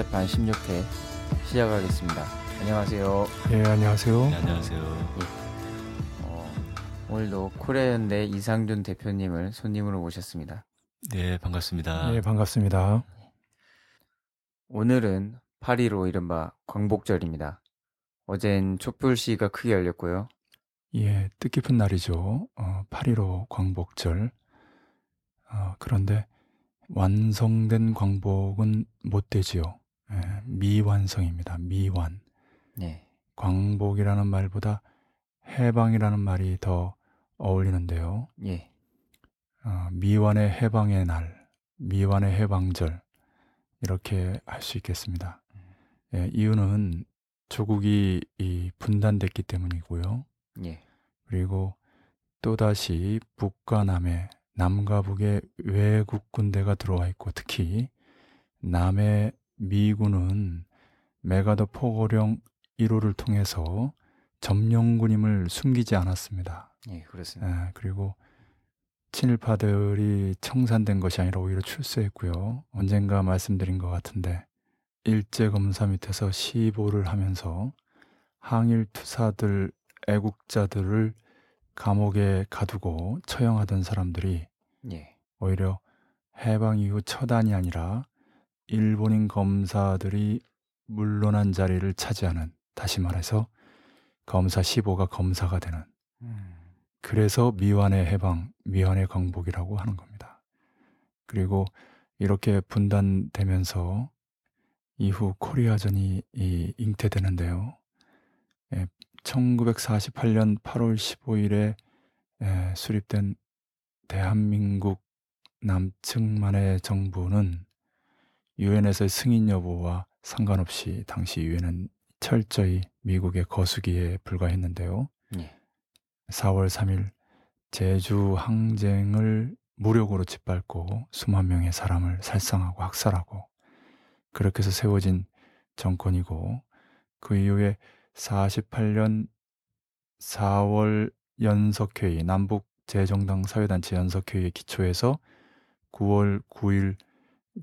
스테판 16회 시작하겠습니다. 안녕하세요. 예, 안녕하세요. 네, 안녕하세요. 어, 오늘도 코레현대 이상준 대표님을 손님으로 모셨습니다. 네, 반갑습니다. 예, 반갑습니다. 오늘은 8.15 이른바 광복절입니다. 어젠 촛불 시위가 크게 열렸고요. 예, 뜻깊은 날이죠. 어, 8.15 광복절. 어, 그런데 완성된 광복은 못 되지요. 예, 미완성입니다. 미완. 네. 광복이라는 말보다 해방이라는 말이 더 어울리는데요. 예. 어, 미완의 해방의 날, 미완의 해방절 이렇게 할 수 있겠습니다. 예, 이유는 조국이 이 분단됐기 때문이고요. 예. 그리고 또다시 북과 남의 남과 북의 외국 군대가 들어와 있고 특히 남의 미군은 메가더 포고령 1호를 통해서 점령군임을 숨기지 않았습니다. 예, 그렇습니다. 예, 그리고 친일파들이 청산된 것이 아니라 오히려 출세했고요. 언젠가 말씀드린 것 같은데 일제 검사 밑에서 시보를 하면서 항일 투사들 애국자들을 감옥에 가두고 처형하던 사람들이 예. 오히려 해방 이후 처단이 아니라 일본인 검사들이 물러난 자리를 차지하는 다시 말해서 검사 15가 검사가 되는 음. 그래서 미완의 해방, 미완의 광복이라고 하는 겁니다. 그리고 이렇게 분단되면서 이후 코리아전이 이 잉태되는데요. 예, 1948년 8월 15일에 예, 수립된 대한민국 남측만의 정부는 유엔에서의 승인 여부와 상관없이 당시 유엔은 철저히 미국의 거수기에 불과했는데요. 예. 4월 3일 제주 항쟁을 무력으로 짓밟고 수만 명의 사람을 살상하고 학살하고 그렇게 해서 세워진 정권이고 그 이후에 48년 4월 연석회의 남북 재정당 사회단체 연석회의에 기초해서 9월 9일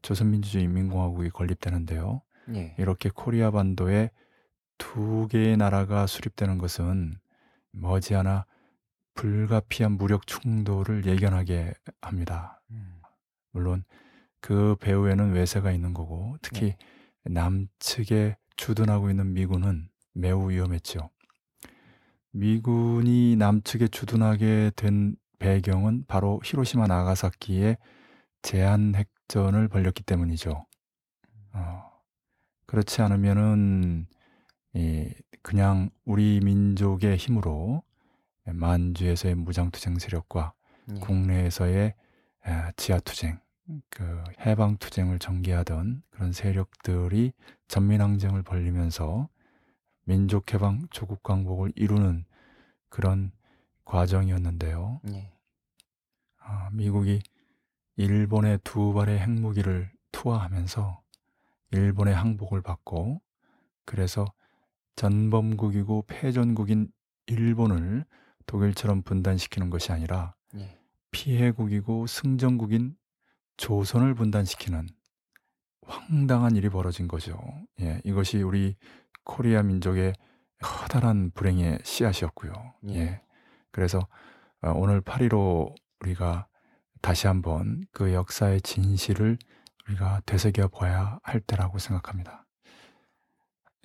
조선민주주의 인민공화국이 건립되는데요. 예. 이렇게 코리아 반도에 두 개의 나라가 수립되는 것은 머지않아 불가피한 무력 충돌을 예견하게 합니다. 음. 물론 그 배후에는 외세가 있는 거고 특히 네. 남측에 주둔하고 있는 미군은 매우 위험했죠. 미군이 남측에 주둔하게 된 배경은 바로 히로시마 나가사키의 제한 핵 전을 벌였기 때문이죠. 어, 그렇지 않으면은 이 그냥 우리 민족의 힘으로 만주에서의 무장투쟁 세력과 예. 국내에서의 에, 지하투쟁, 그 해방투쟁을 전개하던 그런 세력들이 전민항쟁을 벌리면서 민족해방, 조국광복을 이루는 그런 과정이었는데요. 예. 아, 미국이 일본의 두 발의 핵무기를 투하하면서 일본의 항복을 받고 그래서 전범국이고 패전국인 일본을 독일처럼 분단시키는 것이 아니라 예. 피해국이고 승전국인 조선을 분단시키는 황당한 일이 벌어진 거죠. 예, 이것이 우리 코리아 민족의 커다란 불행의 씨앗이었고요. 예. 예. 그래서 어, 오늘 8.15 우리가 다시 한번 그 역사의 진실을 우리가 되새겨 봐야 할 때라고 생각합니다.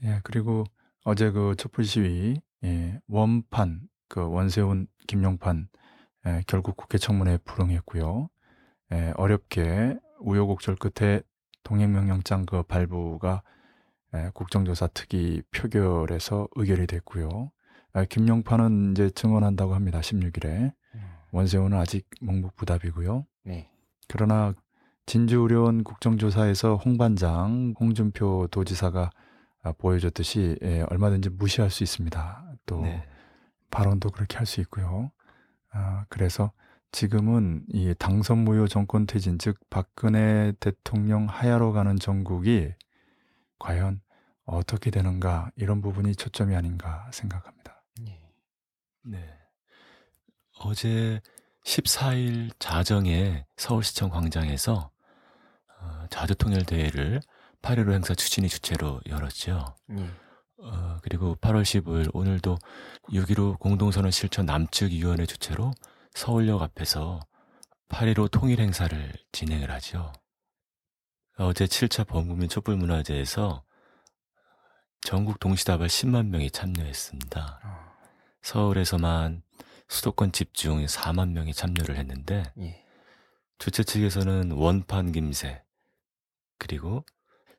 예, 그리고 어제 그 촛불 시위, 예, 원판, 그 원세훈, 김용판, 예, 결국 국회 청문회에 불응했고요. 예, 어렵게 우여곡절 끝에 동행명령장 그 발부가 예, 국정조사 특위 표결에서 의결이 됐고요. 아, 김용판은 이제 증언한다고 합니다. 16일에. 음. 원세훈은 아직 묵묵부답이고요. 네. 그러나 진주의료원 국정조사에서 홍 반장 홍준표 도지사가 아, 보여줬듯이 예, 얼마든지 무시할 수 있습니다. 또 네. 발언도 그렇게 할 수 있고요. 아, 그래서 지금은 이 당선 무효 정권 퇴진 즉 박근혜 대통령 하야로 가는 정국이 과연 어떻게 되는가 이런 부분이 초점이 아닌가 생각합니다. 네. 네. 어제 14일 자정에 서울시청 광장에서 어, 자주통일대회를 8.15 행사 추진위 주최로 열었죠. 네. 어, 그리고 8월 15일 오늘도 6.15 공동선언 실천 남측위원회 주최로 서울역 앞에서 8.15 통일 행사를 진행을 하죠. 어제 7차 범국민 촛불문화제에서 전국 동시다발 10만 명이 참여했습니다. 어. 서울에서만 수도권 집중 4만 명이 참여를 했는데 예. 주최 측에서는 원판 김새 그리고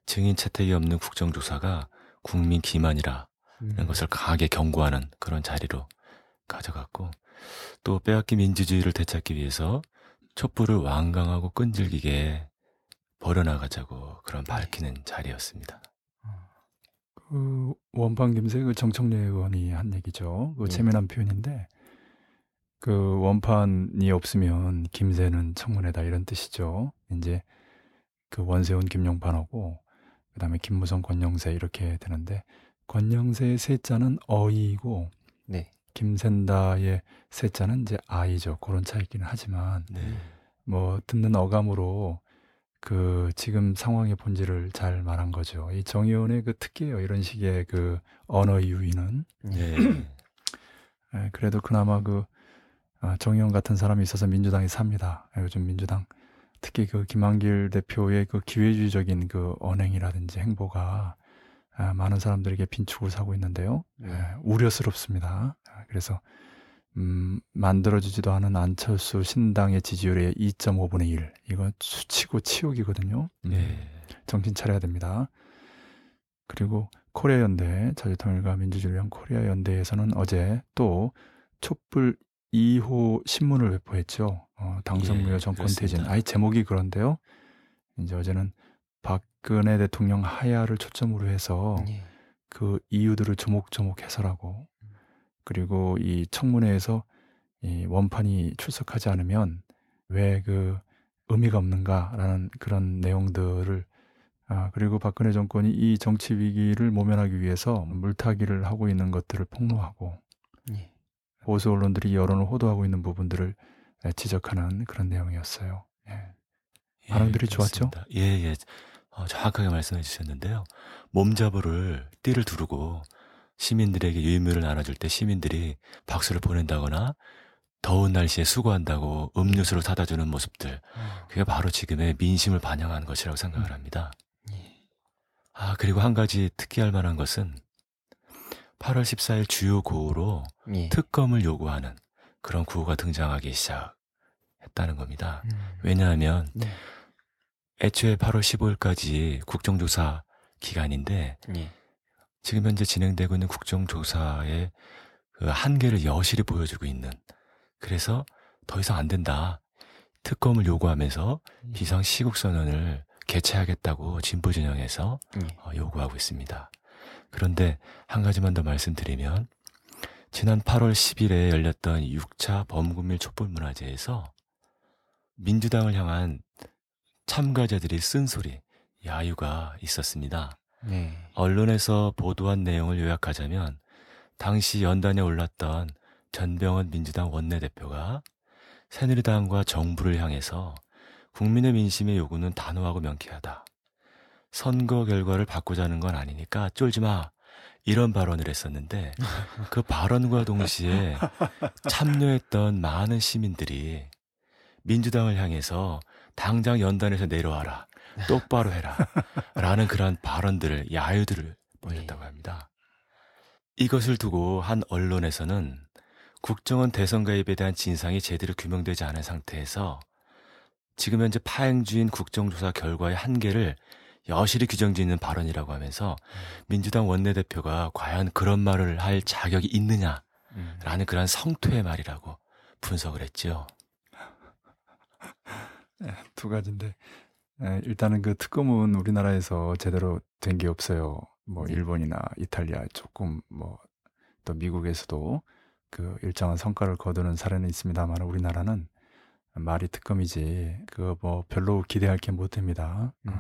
증인 채택이 없는 국정조사가 국민 기만이라는 음. 것을 강하게 경고하는 그런 자리로 가져갔고 또 빼앗긴 민주주의를 되찾기 위해서 촛불을 완강하고 끈질기게 버려나가자고 그런 밝히는 자리였습니다. 그 원판 김새 그 정청래 의원이 한 얘기죠. 그 예. 재미난 표현인데 그 원판이 없으면 김새는 청문회다 이런 뜻이죠. 이제 그 원세훈 김용판하고 그다음에 김무성 권영세 이렇게 되는데 권영세의 세자는 어이고 네. 김센다의 세자는 이제 아이죠. 그런 차이기는 하지만 네. 뭐 듣는 어감으로 그 지금 상황의 본질을 잘 말한 거죠. 이 정의원의 그 특기예요. 이런 식의 그 언어 유희는. 네. 네, 그래도 그나마 그 아, 정의원 같은 사람이 있어서 민주당이 삽니다. 요즘 민주당 특히 그 김한길 대표의 그 기회주의적인 그 언행이라든지 행보가 아, 많은 사람들에게 빈축을 사고 있는데요. 네. 우려스럽습니다. 아, 그래서 음, 만들어지지도 않은 안철수 신당의 지지율의 2.5분의 1. 이건 수치고 치욕이거든요. 네. 정신 차려야 됩니다. 그리고 코리아 연대, 자주통일과 민주주의를 위한 코리아 연대에서는 어제 또 촛불 2호 신문을 배포했죠. 어, 당선무효 예, 정권 퇴진. 아이 제목이 그런데요. 이제 어제는 박근혜 대통령 하야를 초점으로 해서 예. 그 이유들을 조목조목 해설하고 그리고 이 청문회에서 이 원판이 출석하지 않으면 왜 그 의미가 없는가라는 그런 내용들을 아, 그리고 박근혜 정권이 이 정치 위기를 모면하기 위해서 물타기를 하고 있는 것들을 폭로하고 예. 보수 언론들이 여론을 호도하고 있는 부분들을 지적하는 그런 내용이었어요. 예. 반응들이 예, 좋았죠? 예, 예. 어, 정확하게 말씀해 주셨는데요. 몸잡이를 띠를 두르고 시민들에게 유인물을 나눠줄 때 시민들이 박수를 보낸다거나 더운 날씨에 수고한다고 음료수를 사다 주는 모습들. 음. 그게 바로 지금의 민심을 반영하는 것이라고 생각을 음. 합니다. 예. 아, 그리고 한 가지 특이할 만한 것은 8월 14일 주요 구호로 예. 특검을 요구하는 그런 구호가 등장하기 시작했다는 겁니다. 음. 왜냐하면 네. 애초에 8월 15일까지 국정조사 기간인데 예. 지금 현재 진행되고 있는 국정조사의 그 한계를 여실히 보여주고 있는 그래서 더 이상 안 된다. 특검을 요구하면서 음. 비상 시국 선언을 개최하겠다고 진보 진영에서 음. 어, 요구하고 있습니다. 그런데 한 가지만 더 말씀드리면 지난 8월 10일에 열렸던 6차 범국민 촛불문화제에서 민주당을 향한 참가자들이 쓴소리, 야유가 있었습니다. 네. 언론에서 보도한 내용을 요약하자면 당시 연단에 올랐던 전병헌 민주당 원내대표가 새누리당과 정부를 향해서 국민의 민심의 요구는 단호하고 명쾌하다. 선거 결과를 바꾸자는 건 아니니까 쫄지 마. 이런 발언을 했었는데 그 발언과 동시에 참여했던 많은 시민들이 민주당을 향해서 당장 연단에서 내려와라. 똑바로 해라. 라는 그러한 발언들을, 야유들을 보였다고 네. 합니다. 이것을 두고 한 언론에서는 국정원 대선 가입에 대한 진상이 제대로 규명되지 않은 상태에서 지금 현재 파행주인 국정조사 결과의 한계를 여실히 규정짓는 발언이라고 하면서 민주당 원내대표가 과연 그런 말을 할 자격이 있느냐라는 음. 그런 성토의 말이라고 분석을 했죠. 네, 두 가지인데 네, 일단은 그 특검은 우리나라에서 제대로 된 게 없어요. 뭐 네. 일본이나 이탈리아 조금 뭐 또 미국에서도 그 일정한 성과를 거두는 사례는 있습니다만 우리나라는 말이 특검이지 그거 뭐 별로 기대할 게 못 됩니다. 음.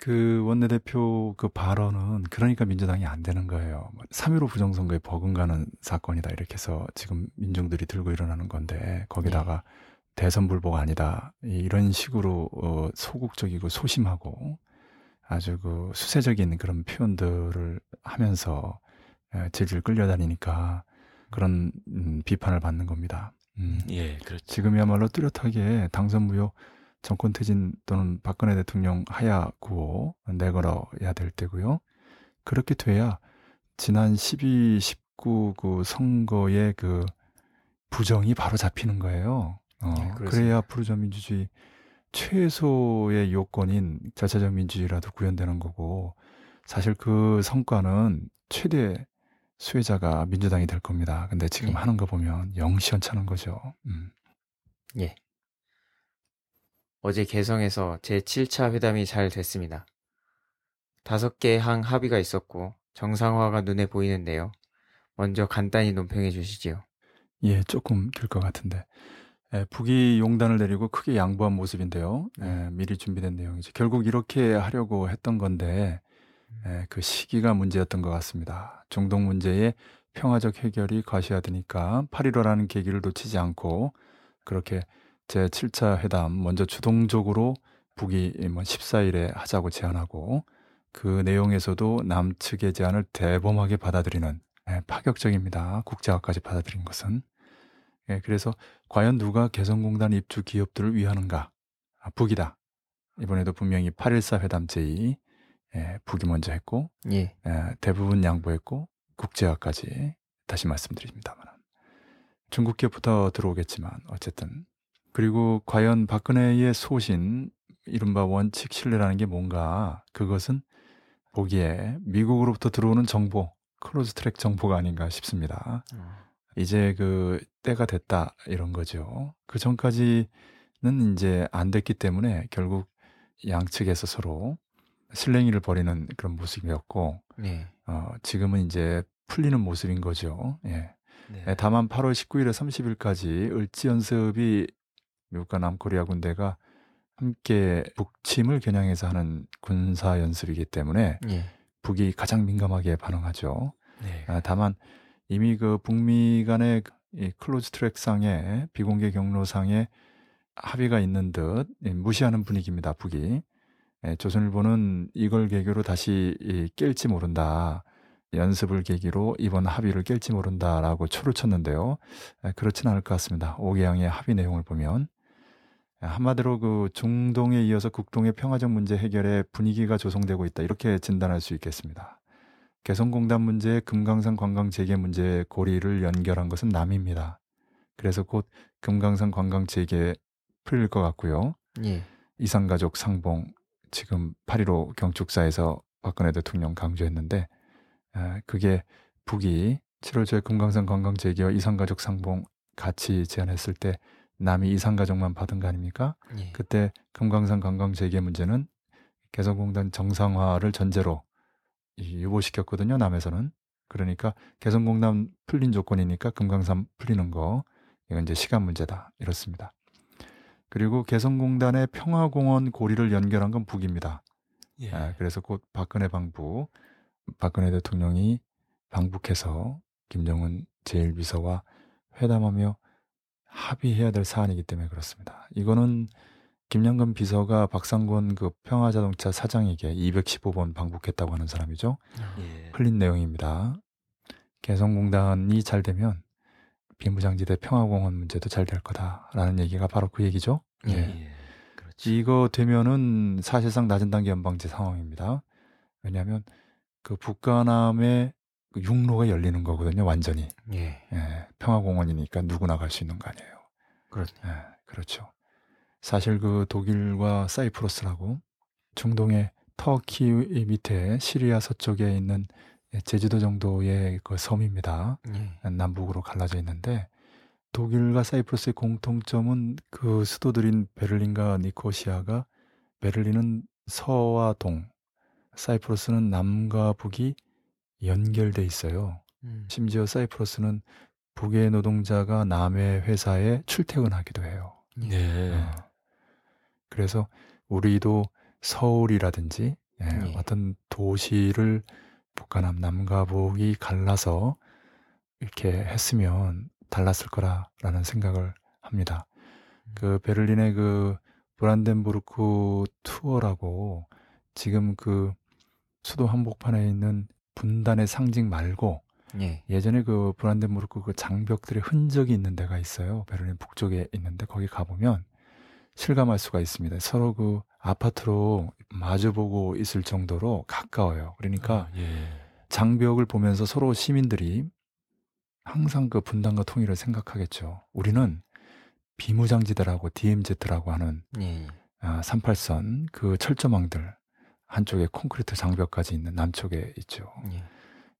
그 원내대표 그 발언은 그러니까 민주당이 안 되는 거예요. 3.15 부정선거에 버금가는 사건이다 이렇게 해서 지금 민중들이 들고 일어나는 건데 거기다가 네. 대선 불복 아니다 이런 식으로 어, 소극적이고 소심하고 아주 그 수세적인 그런 표현들을 하면서 질질 끌려다니니까 그런 음, 비판을 받는 겁니다. 음. 예, 그렇죠. 지금이야말로 뚜렷하게 당선 무효 정권 퇴진 또는 박근혜 대통령 하야 구호 내걸어야 될 때고요. 그렇게 돼야 지난 12, 19 그 선거의 그 부정이 바로 잡히는 거예요. 어, 네, 그래야 앞으로 저 민주주의 최소의 요건인 자체적 민주주의라도 구현되는 거고 사실 그 성과는 최대 수혜자가 민주당이 될 겁니다. 근데 지금 네. 하는 거 보면 영 시원찮은 거죠. 음. 예. 어제 개성에서 제7차 회담이 잘 됐습니다. 다섯 개의 항 합의가 있었고 정상화가 눈에 보이는데요. 먼저 간단히 논평해 주시지요. 예, 조금 길것 같은데. 예, 북이 용단을 내리고 크게 양보한 모습인데요. 예, 네. 미리 준비된 내용이죠. 결국 이렇게 하려고 했던 건데 예, 그 시기가 문제였던 것 같습니다. 중동 문제의 평화적 해결이 과시화되니까 8.15라는 계기를 놓치지 않고 그렇게 제7차 회담 먼저 주동적으로 북이 뭐 14일에 하자고 제안하고 그 내용에서도 남측의 제안을 대범하게 받아들이는 예, 파격적입니다. 국제화까지 받아들인 것은. 예, 그래서 과연 누가 개성공단 입주 기업들을 위하는가? 아, 북이다. 이번에도 분명히 8.14 회담 제의 예, 북이 먼저 했고 예. 예, 대부분 양보했고 국제화까지 다시 말씀드립니다만 중국 기업부터 들어오겠지만 어쨌든 그리고 과연 박근혜의 소신 이른바 원칙 신뢰라는 게 뭔가 그것은 보기에 미국으로부터 들어오는 정보 close track 정보가 아닌가 싶습니다. 어. 이제 그 때가 됐다 이런 거죠. 그 전까지는 이제 안 됐기 때문에 결국 양측에서 서로 실랭이를 벌이는 그런 모습이었고 네. 어, 지금은 이제 풀리는 모습인 거죠. 예. 네. 예, 다만 8월 19일에 30일까지 을지 연습이 미국과 남코리아 군대가 함께 북침을 겨냥해서 하는 군사 연습이기 때문에 예. 북이 가장 민감하게 반응하죠. 네. 아, 다만 이미 그 북미 간의 이 close track상에 비공개 경로상에 합의가 있는 듯 무시하는 분위기입니다. 북이. 예, 조선일보는 이걸 계기로 다시 이, 깰지 모른다. 연습을 계기로 이번 합의를 깰지 모른다라고 초를 쳤는데요. 예, 그렇지는 않을 것 같습니다. 오개양의 합의 내용을 보면 예, 한마디로 그 중동에 이어서 국동의 평화적 문제 해결에 분위기가 조성되고 있다 이렇게 진단할 수 있겠습니다. 개성공단 문제, 금강산 관광 재개 문제의 고리를 연결한 것은 남입니다. 그래서 곧 금강산 관광 재개 풀릴 것 같고요. 예. 이산가족 상봉 지금 8.15 경축사에서 박근혜 대통령 강조했는데 아, 그게 북이 7월 초에 금강산 관광 재개와 이산가족 상봉 같이 제안했을 때 남이 이산가족만 받은 거 아닙니까? 예. 그때 금강산 관광 재개 문제는 개성공단 정상화를 전제로 유보시켰거든요. 남에서는 그러니까 개성공단 풀린 조건이니까 금강산 풀리는 거 이건 이제 시간 문제다 이렇습니다. 그리고 개성공단의 평화공원 고리를 연결한 건 북입니다. 예. 아, 그래서 곧 박근혜 방북, 박근혜 대통령이 방북해서 김정은 제1비서와 회담하며 합의해야 될 사안이기 때문에 그렇습니다. 이거는 김양근 비서가 박상권 그 평화자동차 사장에게 215번 방북했다고 하는 사람이죠. 예. 흘린 내용입니다. 개성공단이 잘 되면 비무장지대 평화공원 문제도 잘 될 거다라는 얘기가 바로 그 얘기죠. 예. 예. 그렇죠. 이거 되면은 사실상 낮은 단계 연방제 상황입니다. 왜냐하면 그 북한함의 그 육로가 열리는 거거든요, 완전히. 예. 예. 평화공원이니까 누구나 갈 수 있는 거 아니에요. 그렇죠. 예, 그렇죠. 사실 그 독일과 사이프러스라고 중동의 터키 밑에 시리아 서쪽에 있는 예, 제주도 정도의 그 섬입니다. 예. 남북으로 갈라져 있는데 독일과 사이프러스의 공통점은 그 수도들인 베를린과 니코시아가 베를린은 서와 동, 사이프러스는 남과 북이 연결돼 있어요. 음. 심지어 사이프러스는 북의 노동자가 남의 회사에 출퇴근하기도 해요. 네. 어. 그래서 우리도 서울이라든지 예, 예. 어떤 도시를 북과 남, 남과 북이 갈라서 이렇게 했으면 달랐을 거라라는 생각을 합니다. 그 베를린의 그 브란덴부르크 토어라고 지금 그 수도 한복판에 있는 분단의 상징 말고 예. 예전에 그 브란덴부르크 그 장벽들의 흔적이 있는 데가 있어요. 베를린 북쪽에 있는데 거기 가보면 실감할 수가 있습니다. 서로 그 아파트로 마주보고 있을 정도로 가까워요. 그러니까 아, 예. 장벽을 보면서 서로 시민들이 항상 그 분단과 통일을 생각하겠죠. 우리는 비무장지대라고 DMZ라고 하는 예. 아, 38선 그 철조망들 한쪽에 콘크리트 장벽까지 있는 남쪽에 있죠. 예.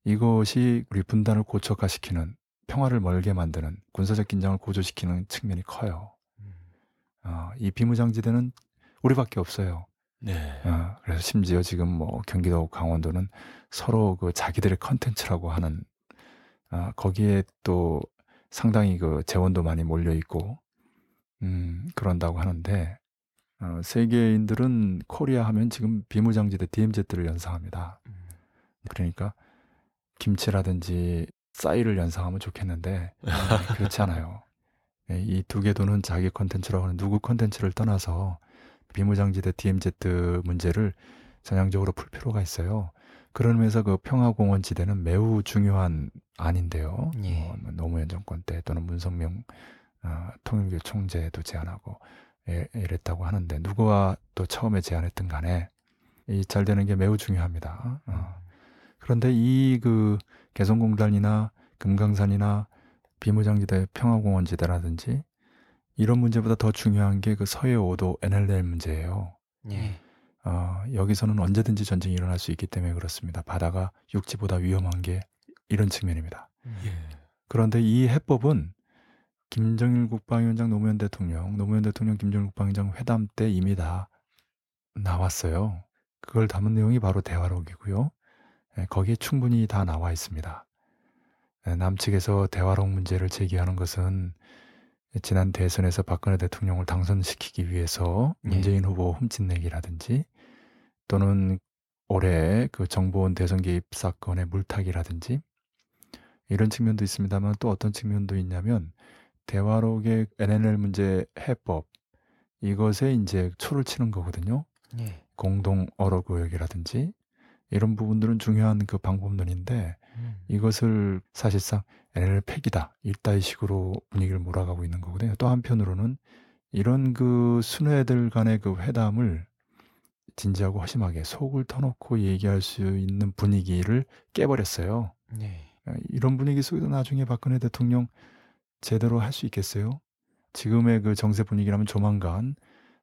이것이 우리 분단을 고착화시키는 평화를 멀게 만드는 군사적 긴장을 고조시키는 측면이 커요. 음. 어, 이 비무장지대는 우리밖에 없어요. 네. 어, 그래서 심지어 지금 뭐 경기도 강원도는 서로 그 자기들의 컨텐츠라고 하는 어, 거기에 또 상당히 그 재원도 많이 몰려 있고 음, 그런다고 하는데 어, 세계인들은 코리아 하면 지금 비무장지대 DMZ를 연상합니다. 음. 그러니까 김치라든지 쌀을 연상하면 좋겠는데 네, 그렇지 않아요. 이 두 개도는 자기 컨텐츠라고 하는 누구 컨텐츠를 떠나서 비무장지대 DMZ 문제를 전향적으로 풀 필요가 있어요. 그런 면에서 그 평화공원 지대는 매우 중요한 안인데요. 예. 뭐 노무현 정권 때 또는 문성명 어, 통일교 총재도 제안하고 예, 이랬다고 하는데 누구가 또 처음에 제안했든 간에 이 잘 되는 게 매우 중요합니다. 어. 그런데 이 그 개성공단이나 금강산이나 비무장지대 평화공원지대라든지 이런 문제보다 더 중요한 게 그 서해 5도 NLL 문제예요. 예. 어, 여기서는 언제든지 전쟁이 일어날 수 있기 때문에 그렇습니다. 바다가 육지보다 위험한 게 이런 측면입니다. 예. 그런데 이 해법은 김정일 국방위원장 노무현 대통령, 노무현 대통령 김정일 국방위원장 회담 때 이미 다 나왔어요. 그걸 담은 내용이 바로 대화록이고요. 예, 거기에 충분히 다 나와 있습니다. 예, 남측에서 대화록 문제를 제기하는 것은 지난 대선에서 박근혜 대통령을 당선시키기 위해서 예. 문재인 후보 흠집내기라든지 또는 올해 그 정보원 대선 개입 사건의 물타기라든지 이런 측면도 있습니다만 또 어떤 측면도 있냐면 대화록의 NNL 문제 해법 이것에 이제 초를 치는 거거든요. 예. 공동 어록 의혹이라든지 이런 부분들은 중요한 그 방법론인데 음. 이것을 사실상 NL 팩이다 이따위 식으로 분위기를 몰아가고 있는 거거든요. 또 한편으로는 이런 그 순회들 간의 그 회담을 진지하고 허심하게 속을 터놓고 얘기할 수 있는 분위기를 깨버렸어요. 예. 어, 이런 분위기 속에서 나중에 박근혜 대통령 제대로 할 수 있겠어요? 지금의 그 정세 분위기라면 조만간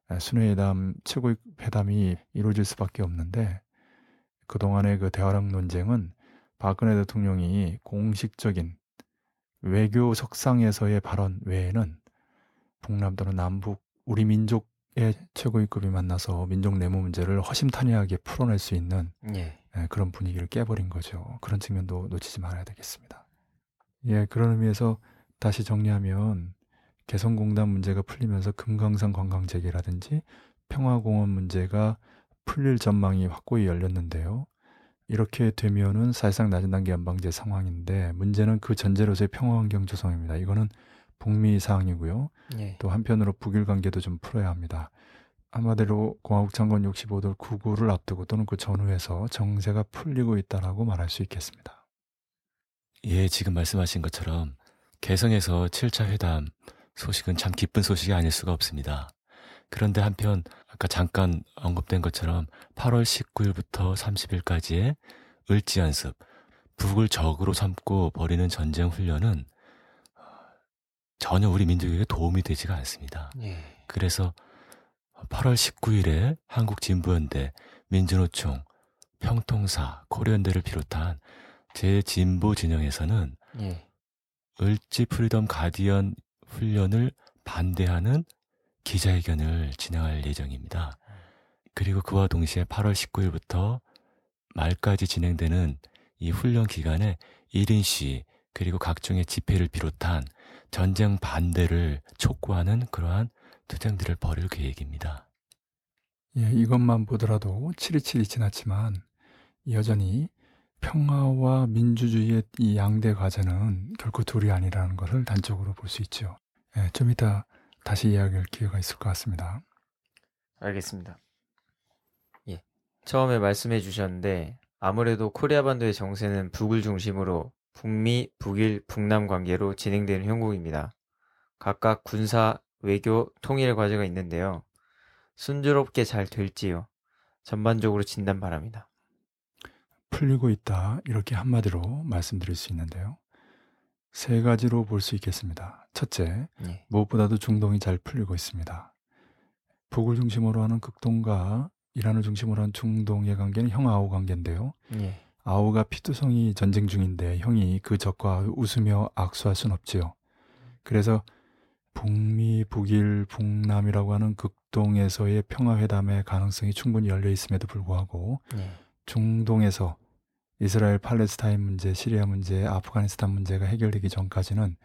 아, 순회회담 최고위 회담이 이루어질 수밖에 없는데 그동안의 그 대화력 논쟁은 박근혜 대통령이 공식적인 외교 석상에서의 발언 외에는 북남 또는 남북 우리 민족의 최고위급이 만나서 민족 내무 문제를 허심탄회하게 풀어낼 수 있는 예. 예, 그런 분위기를 깨버린 거죠. 그런 측면도 놓치지 말아야 되겠습니다. 예, 그런 의미에서 다시 정리하면 개성공단 문제가 풀리면서 금강산 관광재개라든지 평화공원 문제가 풀릴 전망이 확고히 열렸는데요. 이렇게 되면은 사실상 낮은 단계 연방제 상황인데 문제는 그 전제로서의 평화 환경 조성입니다. 이거는 북미 사항이고요. 예. 또 한편으로 북일 관계도 좀 풀어야 합니다. 한마디로 공화국 창건 65돌 구구를 앞두고 또는 그 전후에서 정세가 풀리고 있다라고 말할 수 있겠습니다. 예, 지금 말씀하신 것처럼 개성에서 7차 회담 소식은 참 기쁜 소식이 아닐 수가 없습니다. 그런데 한편 아까 잠깐 언급된 것처럼 8월 19일부터 30일까지의 을지 연습, 북을 적으로 삼고 벌이는 전쟁 훈련은 어, 전혀 우리 민족에게 도움이 되지가 않습니다. 예. 그래서 8월 19일에 한국진보연대, 민주노총, 평통사, 코리아연대를 비롯한 제 진보 진영에서는 예. 을지 프리덤 가디언 훈련을 반대하는 기자회견을 진행할 예정입니다. 그리고 그와 동시에 8월 19일부터 말까지 진행되는 이 훈련 기간에 1인 시 그리고 각종의 집회를 비롯한 전쟁 반대를 촉구하는 그러한 투쟁들을 벌일 계획입니다. 예, 이것만 보더라도 치리치리 지났지만 여전히 평화와 민주주의의 이 양대 과제는 결코 둘이 아니라는 것을 단적으로 볼 수 있죠. 예, 좀 이따 다시 이야기할 기회가 있을 것 같습니다. 알겠습니다. 예. 처음에 말씀해 주셨는데 아무래도 코리아 반도의 정세는 북을 중심으로 북미, 북일, 북남 관계로 진행되는 형국입니다. 각각 군사, 외교, 통일 과제가 있는데요. 순조롭게 잘 될지요. 전반적으로 진단 바랍니다. 풀리고 있다. 이렇게 한마디로 말씀드릴 수 있는데요. 세 가지로 볼 수 있겠습니다. 첫째, 예. 무엇보다도 중동이 잘 풀리고 있습니다. 북을 중심으로 하는 극동과 이란을 중심으로 한 중동의 관계는 형아우 관계인데요. 예. 아우가 피투성이 전쟁 중인데 형이 그 적과 웃으며 악수할 순 없지요. 그래서 북미, 북일, 북남이라고 하는 극동에서의 평화회담의 가능성이 충분히 열려 있음에도 불구하고 예. 중동에서 이스라엘 팔레스타인 문제, 시리아 문제, 아프가니스탄 문제가 해결되기 전까지는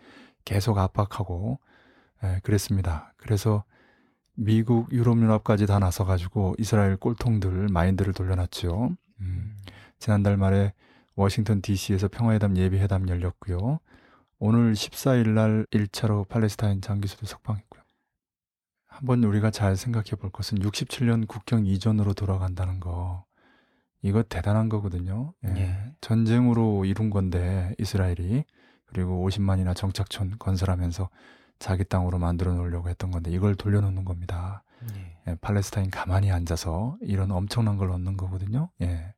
계속 압박하고 에, 그랬습니다. 그래서 미국, 유럽연합까지 다 나서가지고 이스라엘 꼴통들 마인드를 돌려놨죠. 음, 지난달 말에 워싱턴 DC에서 평화회담 예비회담 열렸고요. 오늘 14일 날 1차로 팔레스타인 장기수도 석방했고요. 한번 우리가 잘 생각해 볼 것은 67년 국경 이전으로 돌아간다는 거. 이거 대단한 거거든요. 예. 예. 전쟁으로 이룬 건데 이스라엘이 그리고 50만이나 정착촌 건설하면서 자기 땅으로 만들어 놓으려고 했던 건데 이걸 돌려놓는 겁니다. 예. 예, 팔레스타인 가만히 앉아서 이런 엄청난 걸 얻는 거거든요. 예.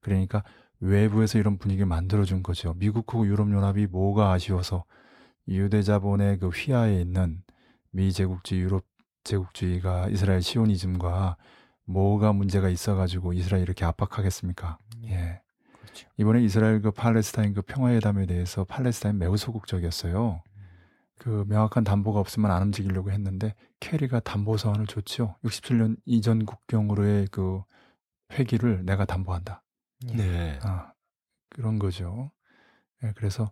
그러니까 외부에서 이런 분위기를 만들어준 거죠. 미국하고 유럽연합이 뭐가 아쉬워서 유대 자본의 그 휘하에 있는 미 제국주의, 유럽 제국주의가 이스라엘 시오니즘과 뭐가 문제가 있어가지고 이스라엘 이렇게 압박하겠습니까? 예. 그렇죠. 이번에 이스라엘 그 팔레스타인 그 평화회담에 대해서 팔레스타인 매우 소극적이었어요. 그 명확한 담보가 없으면 안 움직이려고 했는데 캐리가 담보 서한을 줬죠. 67년 이전 국경으로의 그 회기를 내가 담보한다. 예. 네. 아, 그런 거죠. 예, 그래서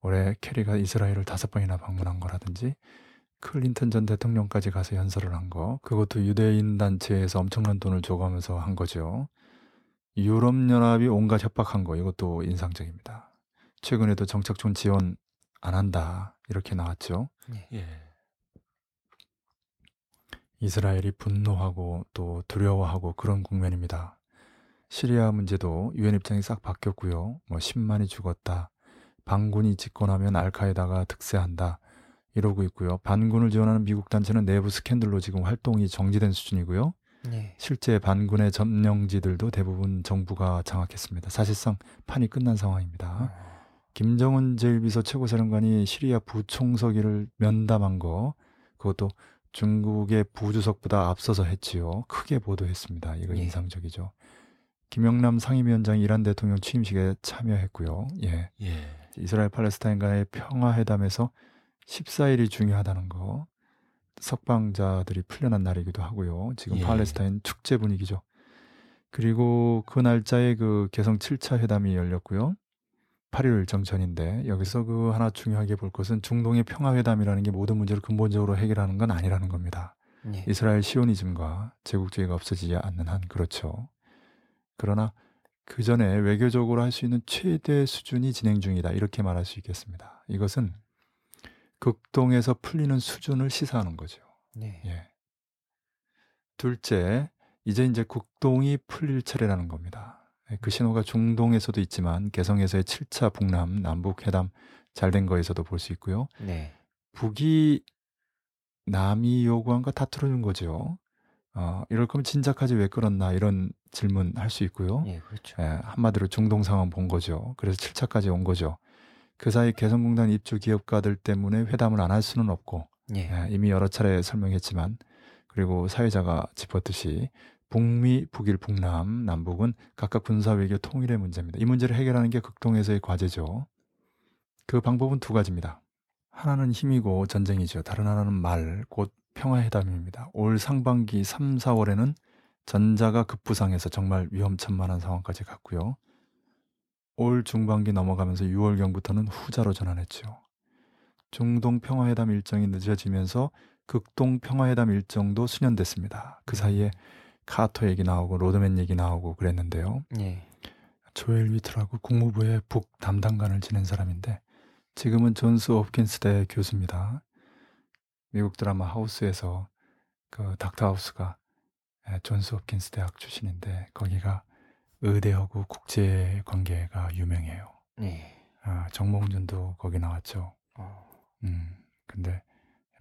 올해 캐리가 이스라엘을 다섯 번이나 방문한 거라든지 클린턴 전 대통령까지 가서 연설을 한 거, 그것도 유대인 단체에서 엄청난 돈을 줘가면서 한 거죠. 유럽연합이 온갖 협박한 거, 이것도 인상적입니다. 최근에도 정착촌 지원 안 한다, 이렇게 나왔죠. 예. 이스라엘이 분노하고 또 두려워하고 그런 국면입니다. 시리아 문제도 유엔 입장이 싹 바뀌었고요. 뭐 10만이 죽었다. 반군이 집권하면 알카에다가 득세한다. 이러고 있고요. 반군을 지원하는 미국 단체는 내부 스캔들로 지금 활동이 정지된 수준이고요. 예. 실제 반군의 점령지들도 대부분 정부가 장악했습니다. 사실상 판이 끝난 상황입니다. 김정은 제1비서 최고사령관이 시리아 부총서기를 면담한 거 그것도 중국의 부주석보다 앞서서 했지요. 크게 보도했습니다. 이거 예. 인상적이죠. 김영남 상임위원장이 이란 대통령 취임식에 참여했고요. 예. 예. 이스라엘 팔레스타인 간의 평화회담에서 14일이 중요하다는 거 석방자들이 풀려난 날이기도 하고요. 지금 예. 팔레스타인 축제 분위기죠. 그리고 그 날짜에 그 개성 7차 회담이 열렸고요. 8일 일정 전인데 여기서 그 하나 중요하게 볼 것은 중동의 평화회담이라는 게 모든 문제를 근본적으로 해결하는 건 아니라는 겁니다. 예. 이스라엘 시오니즘과 제국주의가 없어지지 않는 한 그렇죠. 그러나 그 전에 외교적으로 할 수 있는 최대 수준이 진행 중이다. 이렇게 말할 수 있겠습니다. 이것은 극동에서 풀리는 수준을 시사하는 거죠. 네. 예. 둘째, 이제 이제 국동이 풀릴 차례라는 겁니다. 예, 그 신호가 중동에서도 있지만 개성에서의 7차 북남 남북 회담 잘 된 거에서도 볼 수 있고요. 네. 북이 남이 요구한 거 다 틀어준 거죠. 어, 이럴 거면 진작하지 왜 끌었나 이런 질문 할 수 있고요. 예, 그렇죠. 예, 한마디로 중동 상황 본 거죠. 그래서 7차까지 온 거죠. 그 사이 개성공단 입주 기업가들 때문에 회담을 안 할 수는 없고 예. 예, 이미 여러 차례 설명했지만 그리고 사회자가 짚었듯이 북미, 북일, 북남, 남북은 각각 군사 외교 통일의 문제입니다. 이 문제를 해결하는 게 극동에서의 과제죠. 그 방법은 두 가지입니다. 하나는 힘이고 전쟁이죠. 다른 하나는 말, 곧 평화회담입니다. 올 상반기 3, 4월에는 전자가 급부상해서 정말 위험천만한 상황까지 갔고요. 올 중반기 넘어가면서 6월경부터는 후자로 전환했죠. 중동 평화회담 일정이 늦어지면서 극동 평화회담 일정도 순연됐습니다. 그 사이에 카터 얘기 나오고 로드맨 얘기 나오고 그랬는데요. 예. 조엘 위트라고 국무부의 북 담당관을 지낸 사람인데 지금은 존스 홉킨스 대 교수입니다. 미국 드라마 하우스에서 그 닥터 하우스가 예, 존스 홉킨스 대학 출신인데 거기가 의대하고 국제 관계가 유명해요. 예. 아, 정몽준도 거기 나왔죠. 어. 음, 근데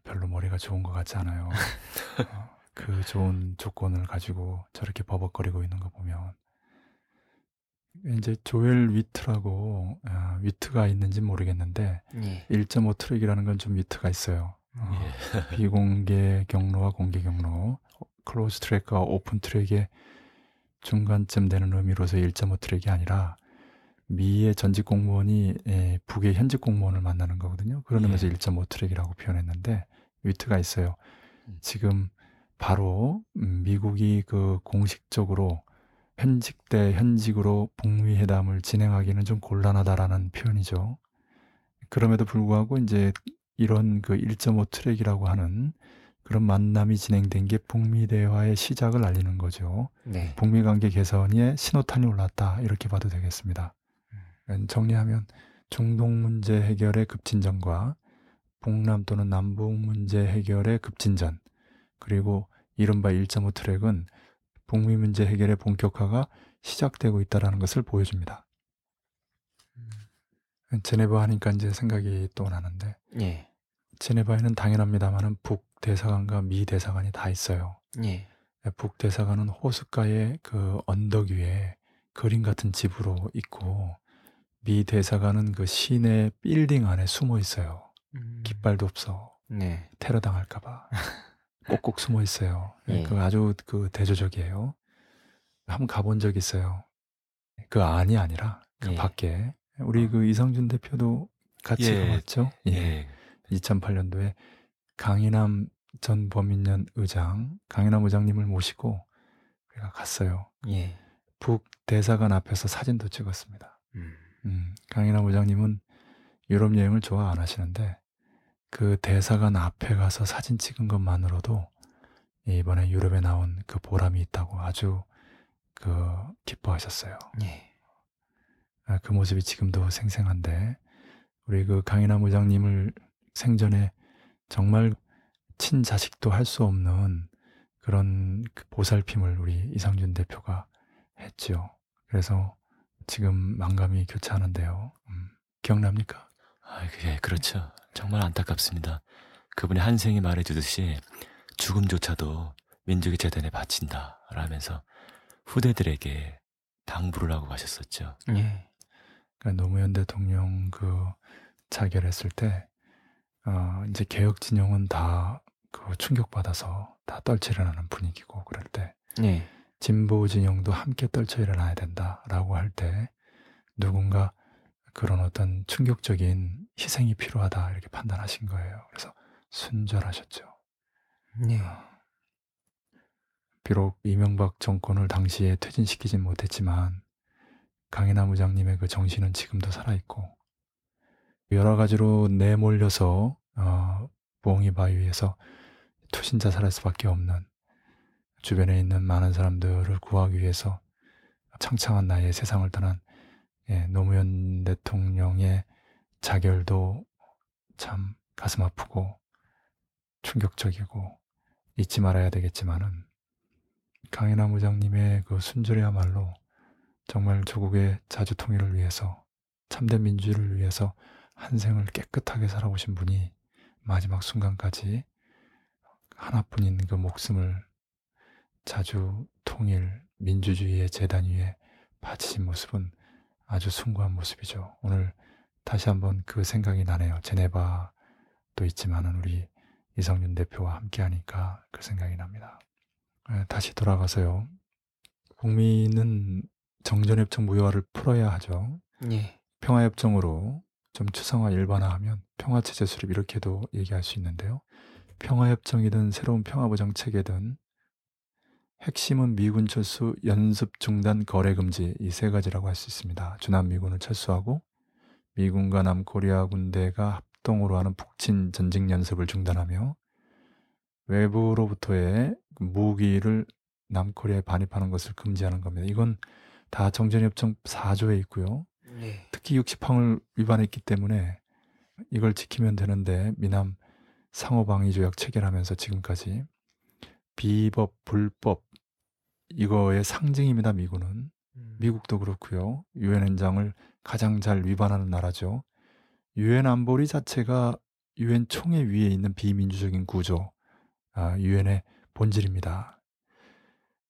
별로 머리가 좋은 것 같지 않아요. 어, 그 좋은 조건을 가지고 저렇게 버벅거리고 있는 거 보면 이제 조엘 위트라고 아, 위트가 있는지 모르겠는데 예. 1.5 트랙이라는 건 좀 위트가 있어요. 어, 예. 비공개 경로와 공개 경로, close track과 open track의 중간쯤 되는 의미로서 1.5 트랙이 아니라 미의 전직 공무원이 예, 북의 현직 공무원을 만나는 거거든요. 그런 의미에서 예. 1.5 트랙이라고 표현했는데 위트가 있어요. 음. 지금 바로 음, 미국이 그 공식적으로 현직 대 현직으로 북미 회담을 진행하기는 좀 곤란하다라는 표현이죠. 그럼에도 불구하고 이제 이런 그 1.5 트랙이라고 하는 그런 만남이 진행된 게 북미 대화의 시작을 알리는 거죠. 네. 북미 관계 개선에 신호탄이 올랐다 이렇게 봐도 되겠습니다. 음, 정리하면 중동 문제 해결의 급진전과 북남 또는 남북 문제 해결의 급진전 그리고 이른바 1.5 트랙은 북미 문제 해결의 본격화가 시작되고 있다는 것을 보여줍니다. 제네바 하니까 이제 생각이 또 나는데 예. 제네바에는 당연합니다만은 북 대사관과 미 대사관이 다 있어요. 예. 북 대사관은 호숫가의 그 언덕 위에 그림 같은 집으로 있고 미 대사관은 그 시내 빌딩 안에 숨어 있어요. 음. 깃발도 없어. 네. 테러 당할까봐 꼭꼭 숨어 있어요. 예. 그 아주 그 대조적이에요. 한번 가본 적 있어요. 그 안이 아니라 그 예. 밖에 우리 그 이성준 대표도 같이 예. 가봤죠. 예. 2008년도에 강인함 전 범인련 의장, 강인함 의장님을 모시고 우리가 갔어요. 예. 북 대사관 앞에서 사진도 찍었습니다. 음. 음, 강인함 의장님은 유럽 여행을 좋아 안 하시는데 그 대사관 앞에 가서 사진 찍은 것만으로도 이번에 유럽에 나온 그 보람이 있다고 아주 그 기뻐하셨어요. 예. 아, 그 모습이 지금도 생생한데 우리 그 강인함 의장님을 생전에 정말 친자식도 할 수 없는 그런 그 보살핌을 우리 이상준 대표가 했죠. 그래서 지금 만감이 교차하는데요. 음, 기억납니까? 아, 예, 그렇죠. 정말 안타깝습니다. 그분이 한생이 말해주듯이 죽음조차도 민족의 재단에 바친다. 라면서 후대들에게 당부를 하고 가셨었죠. 예. 그러니까 노무현 대통령 그 자결했을 때 어, 이제 개혁 진영은 다 그 충격받아서 다 떨쳐 일어나는 분위기고 그럴 때 예. 진보 진영도 함께 떨쳐 일어나야 된다라고 할 때 누군가 그런 어떤 충격적인 희생이 필요하다 이렇게 판단하신 거예요. 그래서 순절하셨죠. 예. 비록 이명박 정권을 당시에 퇴진시키진 못했지만 강인함 의장님의 그 정신은 지금도 살아있고 여러 가지로 내몰려서 어, 부엉이 바위에서 투신 자 살할 수밖에 없는 주변에 있는 많은 사람들을 구하기 위해서 창창한 나이에 세상을 떠난 예, 노무현 대통령의 자결도 참 가슴 아프고 충격적이고 잊지 말아야 되겠지만은 강인함 의장님의 그 순절이야말로 정말 조국의 자주 통일을 위해서 참된 민주를 위해서 한 생을 깨끗하게 살아오신 분이 마지막 순간까지 하나뿐인 그 목숨을 자주 통일 민주주의의 재단 위에 바치신 모습은 아주 숭고한 모습이죠. 오늘 다시 한번 그 생각이 나네요. 제네바도 있지만은 우리 이성윤 대표와 함께 하니까 그 생각이 납니다. 에, 다시 돌아가서요. 북미는 정전협정 무효화를 풀어야 하죠. 예. 평화협정으로 좀 추상화 일반화하면 평화체제 수립 이렇게도 얘기할 수 있는데요. 평화협정이든 새로운 평화보장 체계든 핵심은 미군 철수, 연습 중단, 거래 금지 이 세 가지라고 할 수 있습니다. 주남 미군을 철수하고 미군과 남코리아 군대가 합동으로 하는 북친 전직 연습을 중단하며 외부로부터의 무기를 남코리아에 반입하는 것을 금지하는 겁니다. 이건 다 정전협정 4조에 있고요. 네. 특히 60항을 위반했기 때문에 이걸 지키면 되는데 미남 상호방위 조약 체결하면서 지금까지 비법 불법 이거의 상징입니다. 미군은 음. 미국도 그렇고요. 유엔 헌장을 가장 잘 위반하는 나라죠. 유엔 안보리 자체가 유엔 총회 위에 있는 비민주적인 구조, 아, 유엔의 본질입니다.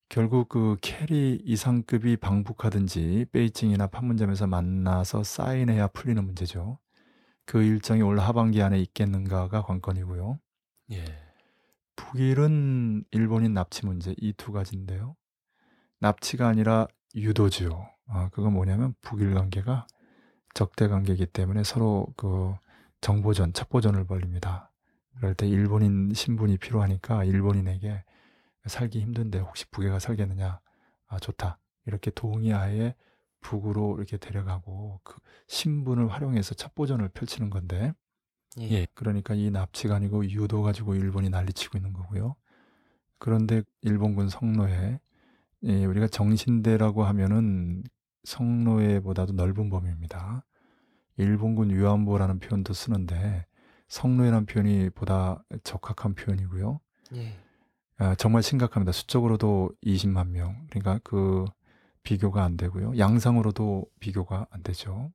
결국 그 케리 이상급이 방북하든지 베이징이나 판문점에서 만나서 사인해야 풀리는 문제죠. 그 일정이 올 하반기 안에 있겠는가가 관건이고요. 예. 북일은 일본인 납치 문제 이 두 가지인데요. 납치가 아니라 유도지요. 아, 그건 뭐냐면 북일 관계가 적대 관계이기 때문에 서로 그 정보전, 첩보전을 벌립니다. 그럴 때 일본인 신분이 필요하니까 일본인에게 살기 힘든데 혹시 북에가 살겠느냐? 아, 좋다. 이렇게 동의하에 북으로 이렇게 데려가고 그 신분을 활용해서 첩보전을 펼치는 건데 예. 예. 그러니까 이 납치가 아니고 유도 가지고 일본이 난리치고 있는 거고요. 그런데 일본군 성노예, 예, 우리가 정신대라고 하면은 성노예보다도 넓은 범위입니다. 일본군 위안부라는 표현도 쓰는데 성노예라는 표현이 보다 적합한 표현이고요. 예. 아, 정말 심각합니다. 수적으로도 20만 명. 그러니까 그 비교가 안 되고요. 양상으로도 비교가 안 되죠.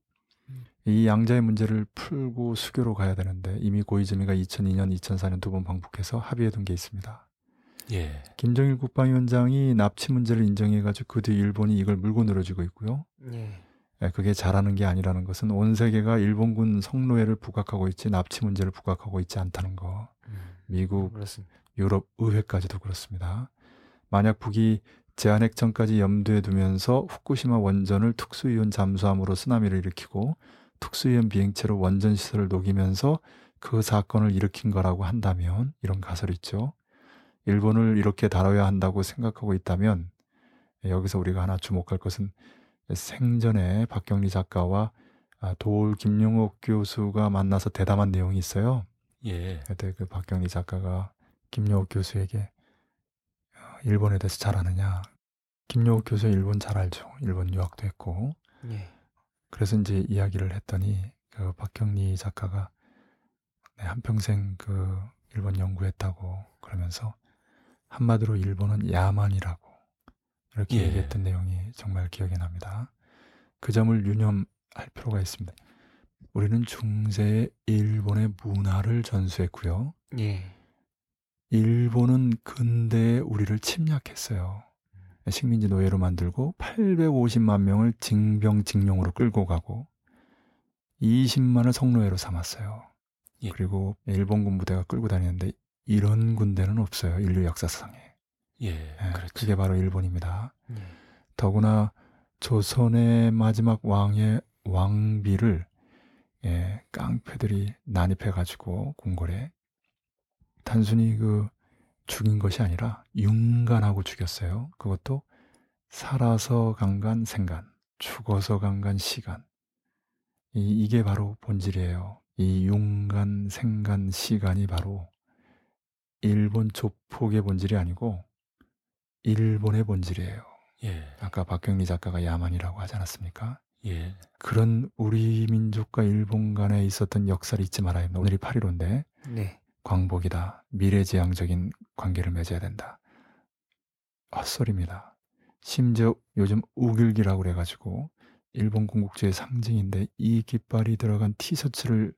음. 이 양자의 문제를 풀고 수교로 가야 되는데 이미 고이즈미가 2002년, 2004년 두번 방북해서 합의해 둔 게 있습니다. 예. 김정일 국방위원장이 납치 문제를 인정해가지고 그 뒤 일본이 이걸 물고 늘어지고 있고요. 예. 예, 그게 잘하는 게 아니라는 것은 온 세계가 일본군 성노예를 부각하고 있지 납치 문제를 부각하고 있지 않다는 거. 음. 미국, 그렇습니다. 유럽 의회까지도 그렇습니다. 만약 북이 제한 핵전까지 염두에 두면서 후쿠시마 원전을 특수위원 잠수함으로 쓰나미를 일으키고 특수위원 비행체로 원전 시설을 녹이면서 그 사건을 일으킨 거라고 한다면 이런 가설이 있죠. 일본을 이렇게 다뤄야 한다고 생각하고 있다면 여기서 우리가 하나 주목할 것은 생전에 박경리 작가와 아, 도울 김용옥 교수가 만나서 대담한 내용이 있어요. 예. 그때 그 박경리 작가가 김여옥 교수에게 어, 일본에 대해서 잘 아느냐? 김여옥 교수 일본 잘 알죠. 일본 유학도 했고. 예. 그래서 이제 이야기를 했더니 그 박경리 작가가 네, 한평생 그 일본 연구했다고 그러면서 한마디로 일본은 야만이라고 이렇게 예. 얘기했던 내용이 정말 기억이 납니다. 그 점을 유념할 필요가 있습니다. 우리는 중세에 일본의 문화를 전수했고요. 예. 일본은 근대에 우리를 침략했어요. 식민지 노예로 만들고 850만 명을 징병 징용으로 끌고 가고 20만을 성노예로 삼았어요. 예. 그리고 일본군 부대가 끌고 다니는데 이런 군대는 없어요. 인류 역사상에. 예. 예, 그렇죠. 그게 바로 일본입니다. 예. 더구나 조선의 마지막 왕의 왕비를 예, 깡패들이 난입해가지고 궁궐에 단순히 그 죽인 것이 아니라 윤간하고 죽였어요. 그것도 살아서 강간 생간, 죽어서 강간 시간. 이, 이게 바로 본질이에요. 이 윤간, 생간, 시간이 바로 일본 조폭의 본질이 아니고 일본의 본질이에요. 예. 아까 박경리 작가가 야만이라고 하지 않았습니까? 예. 그런 우리 민족과 일본 간에 있었던 역사를 잊지 말아야 합니다. 오늘이 8.15인데 네. 광복이다. 미래지향적인 관계를 맺어야 된다. 헛소리입니다. 심지어 요즘 우길기라고 그래가지고 일본 군국주의 상징인데 이 깃발이 들어간 티셔츠를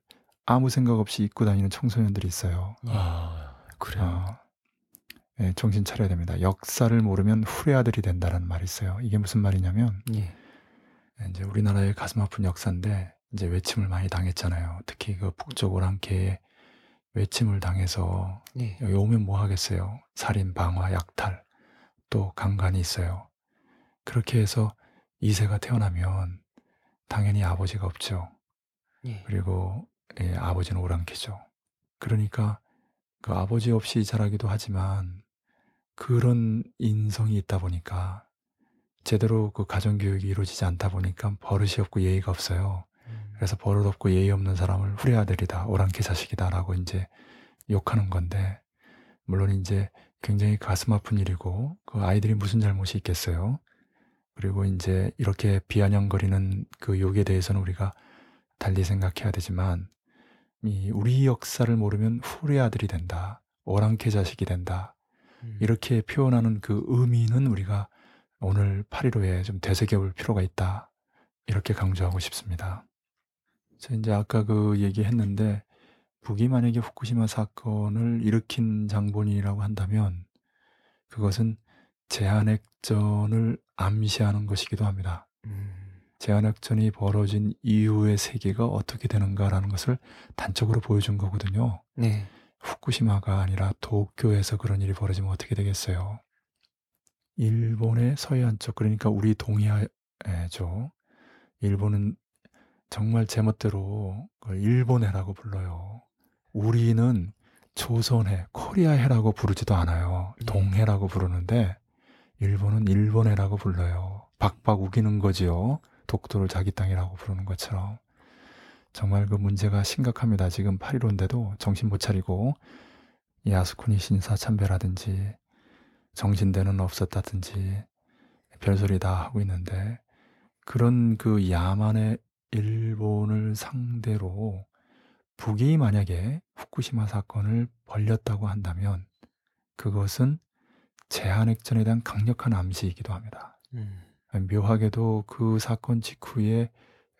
아무 생각 없이 입고 다니는 청소년들이 있어요. 아, 그래요. 어, 예, 정신 차려야 됩니다. 역사를 모르면 후레아들이 된다라는 말이 있어요. 이게 무슨 말이냐면 예. 이제 우리나라의 가슴 아픈 역사인데 이제 외침을 많이 당했잖아요. 특히 그 북쪽 오랑캐에 외침을 당해서 예. 여기 오면 뭐 하겠어요? 살인, 방화, 약탈, 또 강간이 있어요. 그렇게 해서 2세가 태어나면 당연히 아버지가 없죠. 예. 그리고 예, 아버지는 오랑캐죠. 그러니까 그 아버지 없이 자라기도 하지만 그런 인성이 있다 보니까 제대로 그 가정교육이 이루어지지 않다 보니까 버릇이 없고 예의가 없어요. 음. 그래서 버릇 없고 예의 없는 사람을 후레아들이다, 오랑캐 자식이다라고 이제 욕하는 건데, 물론 이제 굉장히 가슴 아픈 일이고 그 아이들이 무슨 잘못이 있겠어요. 그리고 이제 이렇게 비아냥거리는 그 욕에 대해서는 우리가 달리 생각해야 되지만 이 우리 역사를 모르면 후레 아들이 된다. 오랑캐 자식이 된다. 음. 이렇게 표현하는 그 의미는 우리가 오늘 8.15에 좀 되새겨볼 필요가 있다. 이렇게 강조하고 싶습니다. 저 이제 아까 그 얘기했는데 북이 만약에 후쿠시마 사건을 일으킨 장본인이라고 한다면 그것은 제한핵전을 암시하는 것이기도 합니다. 음. 제한핵전이 벌어진 이후의 세계가 어떻게 되는가라는 것을 단적으로 보여준 거거든요. 네. 후쿠시마가 아니라 도쿄에서 그런 일이 벌어지면 어떻게 되겠어요? 일본의 서해안 쪽 그러니까 우리 동해죠. 일본은 정말 제멋대로 그걸 일본해라고 불러요. 우리는 조선해, 코리아해라고 부르지도 않아요. 네. 동해라고 부르는데 일본은 일본해라고 불러요. 박박 우기는 거지요. 독도를 자기 땅이라고 부르는 것처럼. 정말 그 문제가 심각합니다. 지금 8.15인데도 정신 못 차리고 야스쿠니 신사 참배라든지 정신대는 없었다든지 별소리 다 하고 있는데 그런 그 야만의 일본을 상대로 북이 만약에 후쿠시마 사건을 벌렸다고 한다면 그것은 제한핵전에 대한 강력한 암시이기도 합니다. 음. 묘하게도 그 사건 직후에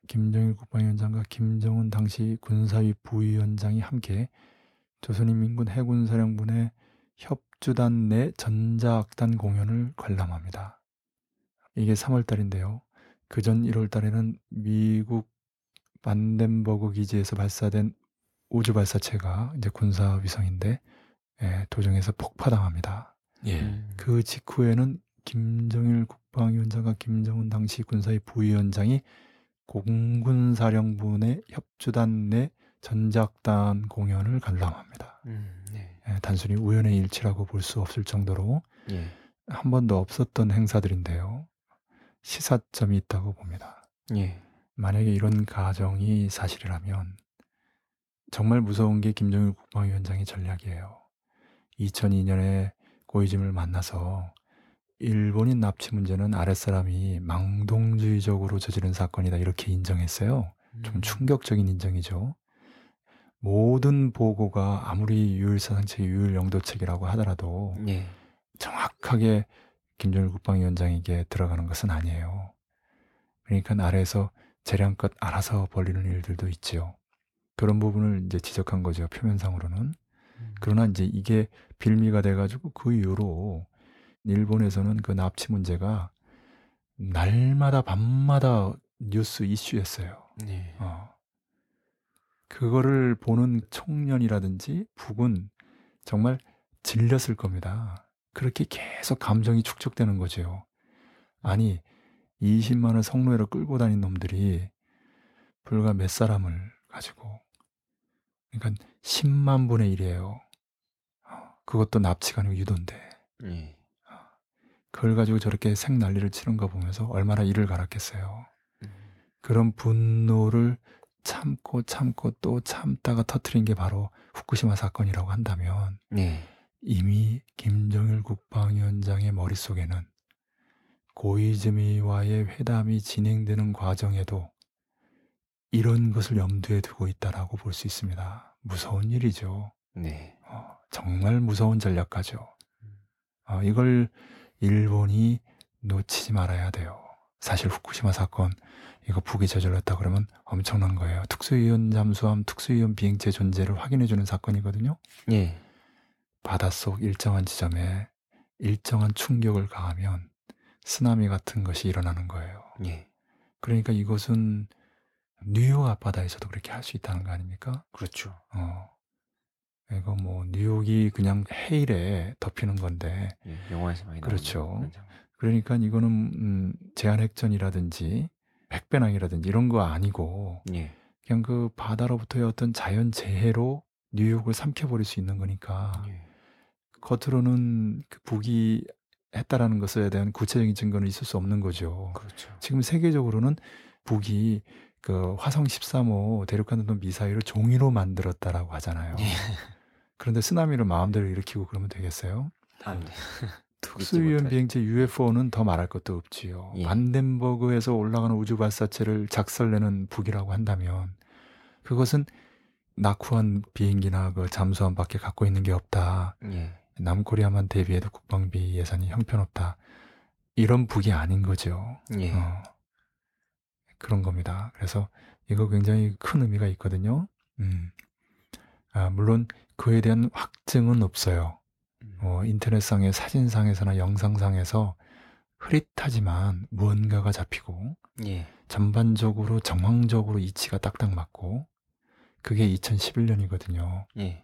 김정일 국방위원장과 김정은 당시 군사위 부위원장이 함께 조선인민군 해군사령부의 협주단 내 전자악단 공연을 관람합니다. 이게 3월달인데요. 그전 1월 달에는 미국 반덴버그 기지에서 발사된 우주 발사체가 이제 군사 위성인데 예, 도정에서 폭파당합니다. 예. 음. 그 직후에는 김정일 국방위원장과 김정은 당시 군사위 부위원장이 공군사령부의 협주단 내 전작단 공연을 관람합니다. 음. 네. 예, 단순히 우연의 일치라고 볼 수 없을 정도로 예. 한 번도 없었던 행사들인데요. 시사점이 있다고 봅니다. 예. 만약에 이런 가정이 사실이라면 정말 무서운 게 김정일 국방위원장의 전략이에요. 2002년에 고이즘을 만나서 일본인 납치 문제는 아랫사람이 망동주의적으로 저지른 사건이다 이렇게 인정했어요. 좀 음. 충격적인 인정이죠. 모든 보고가 아무리 유일사상책, 유일영도책이라고 하더라도 예. 정확하게 김정일 국방위원장에게 들어가는 것은 아니에요. 그러니까 아래에서 재량껏 알아서 벌리는 일들도 있지요. 그런 부분을 이제 지적한 거죠. 표면상으로는. 음. 그러나 이제 이게 빌미가 돼가지고 그 이후로 일본에서는 그 납치 문제가 날마다 밤마다 뉴스 이슈였어요. 네. 어. 그거를 보는 청년이라든지 북은 정말 질렸을 겁니다. 그렇게 계속 감정이 축적되는 거죠. 아니, 20만을 성노예로 끌고 다닌 놈들이 불과 몇 사람을 가지고, 그러니까 10만 분의 1이에요. 그것도 납치가 아니고 유도인데. 예. 그걸 가지고 저렇게 생 난리를 치는 거 보면서 얼마나 이를 갈았겠어요. 음. 그런 분노를 참고 참고 또 참다가 터트린 게 바로 후쿠시마 사건이라고 한다면 네. 이미 김정일 국방위원장의 머릿속에는 고이즈미와의 회담이 진행되는 과정에도 이런 것을 염두에 두고 있다라고 볼 수 있습니다. 무서운 일이죠. 네. 어, 정말 무서운 전략가죠. 어, 이걸 일본이 놓치지 말아야 돼요. 사실 후쿠시마 사건 이거 북이 저질렀다 그러면 엄청난 거예요. 특수위원 잠수함, 특수위원 비행체 존재를 확인해 주는 사건이거든요. 예. 바닷속 일정한 지점에 일정한 충격을 가하면 쓰나미 같은 것이 일어나는 거예요. 예. 그러니까 이것은 뉴욕 앞바다에서도 그렇게 할 수 있다는 거 아닙니까? 그렇죠. 어. 이거 뭐 뉴욕이 그냥 해일에 덮이는 건데 예. 영화에서 많이 그렇죠. 그러니까 이거는 음, 제한 핵전이라든지 핵배낭이라든지 이런 거 아니고 예. 그냥 그 바다로부터의 어떤 자연 재해로 뉴욕을 삼켜버릴 수 있는 거니까 예. 겉으로는 그 북이 했다라는 것에 대한 구체적인 증거는 있을 수 없는 거죠. 그렇죠. 지금 세계적으로는 북이 그 화성 13호 대륙간弾미사일을 종이로 만들었다라고 하잖아요. 예. 그런데 쓰나미를 마음대로 일으키고 그러면 되겠어요? 안 돼. 특수유연 비행체 UFO는 더 말할 것도 없지요. 예. 반덴버그에서 올라가는 우주 발사체를 작살내는 북이라고 한다면 그것은 낙후한 비행기나 그 잠수함밖에 갖고 있는 게 없다. 예. 남코리아만 대비해도 국방비 예산이 형편없다. 이런 북이 아닌 거죠. 예. 어, 그런 겁니다. 그래서 이거 굉장히 큰 의미가 있거든요. 음. 아, 물론 그에 대한 확증은 없어요. 음. 어, 인터넷상의 사진상에서나 영상상에서 흐릿하지만 무언가가 잡히고 예. 전반적으로 정황적으로 이치가 딱딱 맞고 그게 2011년이거든요. 예.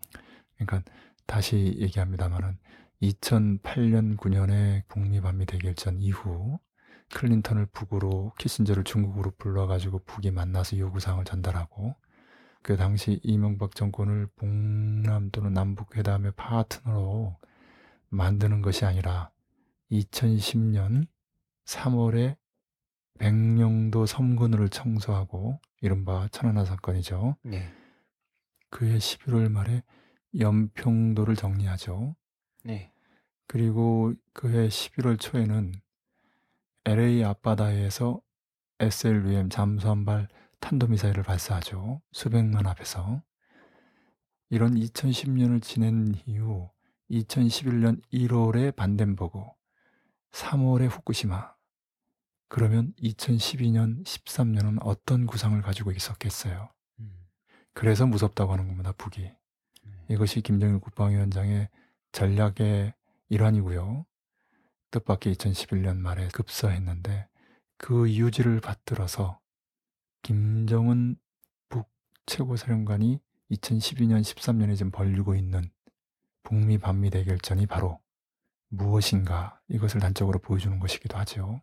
그러니까 다시 얘기합니다만은 2008년 9년에 북미 반미 대결전 이후 클린턴을 북으로 키신저를 중국으로 불러가지고 북이 만나서 요구사항을 전달하고 그 당시 이명박 정권을 북남 또는 남북 회담의 파트너로 만드는 것이 아니라 2010년 3월에 백령도 섬군을 청소하고 이른바 천안함 사건이죠. 예. 그해 11월 말에 연평도를 정리하죠. 네. 그리고 그해 11월 초에는 LA 앞바다에서 SLBM 잠수함발 탄도미사일을 발사하죠. 수백만 앞에서. 이런 2010년을 지낸 이후 2011년 1월에 반덴버그, 3월에 후쿠시마. 그러면 2012년, 13년은 어떤 구상을 가지고 있었겠어요. 음. 그래서 무섭다고 하는 겁니다, 북이. 네. 이것이 김정일 국방위원장의 전략의 일환이고요. 뜻밖의 2011년 말에 급서했는데 그 유지를 받들어서 김정은 북 최고사령관이 2012년, 13년에 지금 벌리고 있는 북미 반미 대결전이 바로 무엇인가 이것을 단적으로 보여주는 것이기도 하죠.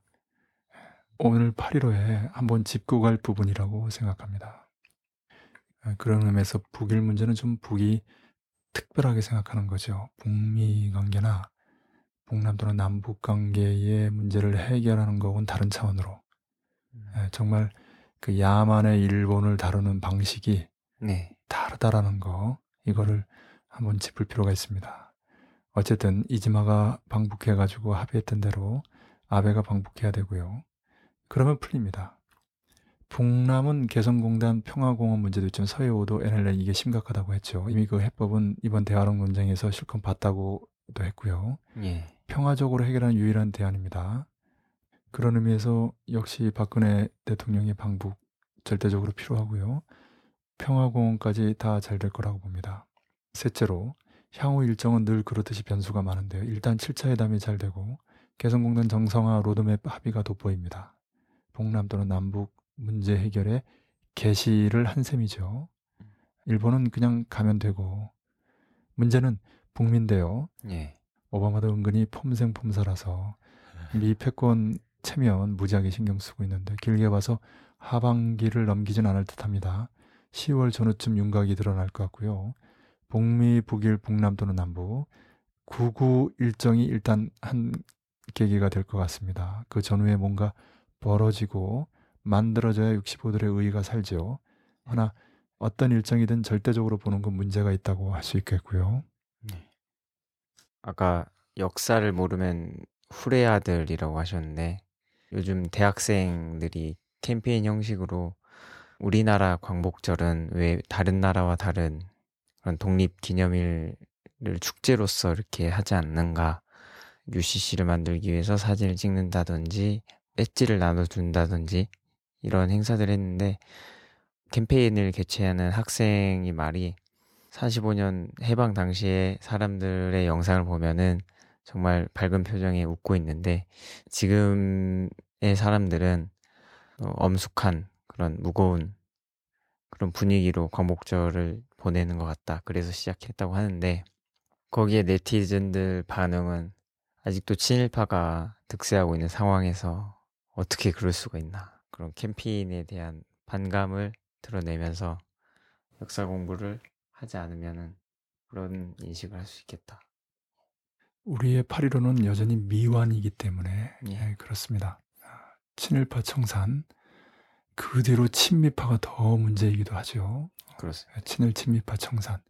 오늘 8.15에 한번 짚고 갈 부분이라고 생각합니다. 그런 의미에서 북일 문제는 좀 북이 특별하게 생각하는 거죠. 북미 관계나 북남 또는 남북 관계의 문제를 해결하는 것은 다른 차원으로 음. 예, 정말 그 야만의 일본을 다루는 방식이 네. 다르다라는 거 이거를 한번 짚을 필요가 있습니다. 어쨌든 이지마가 방북해 가지고 합의했던 대로 아베가 방북해야 되고요. 그러면 풀립니다. 북남은 개성공단 평화공원 문제도 있지만 서해오도 NLL 이게 심각하다고 했죠. 이미 그 해법은 이번 대화론 논쟁에서 실컷 봤다고도 했고요. 예. 평화적으로 해결하는 유일한 대안입니다. 그런 의미에서 역시 박근혜 대통령의 방북 절대적으로 필요하고요. 평화공원까지 다 잘 될 거라고 봅니다. 셋째로 향후 일정은 늘 그렇듯이 변수가 많은데요. 일단 7차 회담이 잘 되고 개성공단 정상화 로드맵 합의가 돋보입니다. 동남 또는 남북 문제 해결에 개시를 한 셈이죠. 일본은 그냥 가면 되고 문제는 북민데요. 예. 오바마도 은근히 폼생폼사라서 미 패권 체면 무지하게 신경 쓰고 있는데 길게 봐서 하반기를 넘기진 않을 듯합니다. 10월 전후쯤 윤곽이 드러날 것 같고요. 북미, 북일, 북남 또는 남북 99 일정이 일단 한 계기가 될 것 같습니다. 그 전후에 뭔가 벌어지고 만들어져야 65들의 의의가 살죠. 하나 어떤 일정이든 절대적으로 보는 건 문제가 있다고 할 수 있겠고요. 아까 역사를 모르면 후레아들이라고 하셨는데 요즘 대학생들이 캠페인 형식으로 우리나라 광복절은 왜 다른 나라와 다른 그런 독립 기념일을 축제로서 이렇게 하지 않는가 UCC를 만들기 위해서 사진을 찍는다든지 배지를 나눠준다든지 이런 행사들 했는데 캠페인을 개최하는 학생이 말이 45년 해방 당시에 사람들의 영상을 보면은 정말 밝은 표정에 웃고 있는데 지금의 사람들은 어, 엄숙한 그런 무거운 그런 분위기로 광복절을 보내는 것 같다. 그래서 시작했다고 하는데 거기에 네티즌들 반응은 아직도 친일파가 득세하고 있는 상황에서 어떻게 그럴 수가 있나 그런 캠페인에 대한 반감을 드러내면서 역사 공부를 하지 않으면은 그런 인식을 할 수 있겠다. 우리의 8.15는 여전히 미완이기 때문에 예. 예, 그렇습니다. 친일파 청산 그 뒤로 친미파가 더 문제이기도 하죠. 그렇습니다. 친일 친미파 청산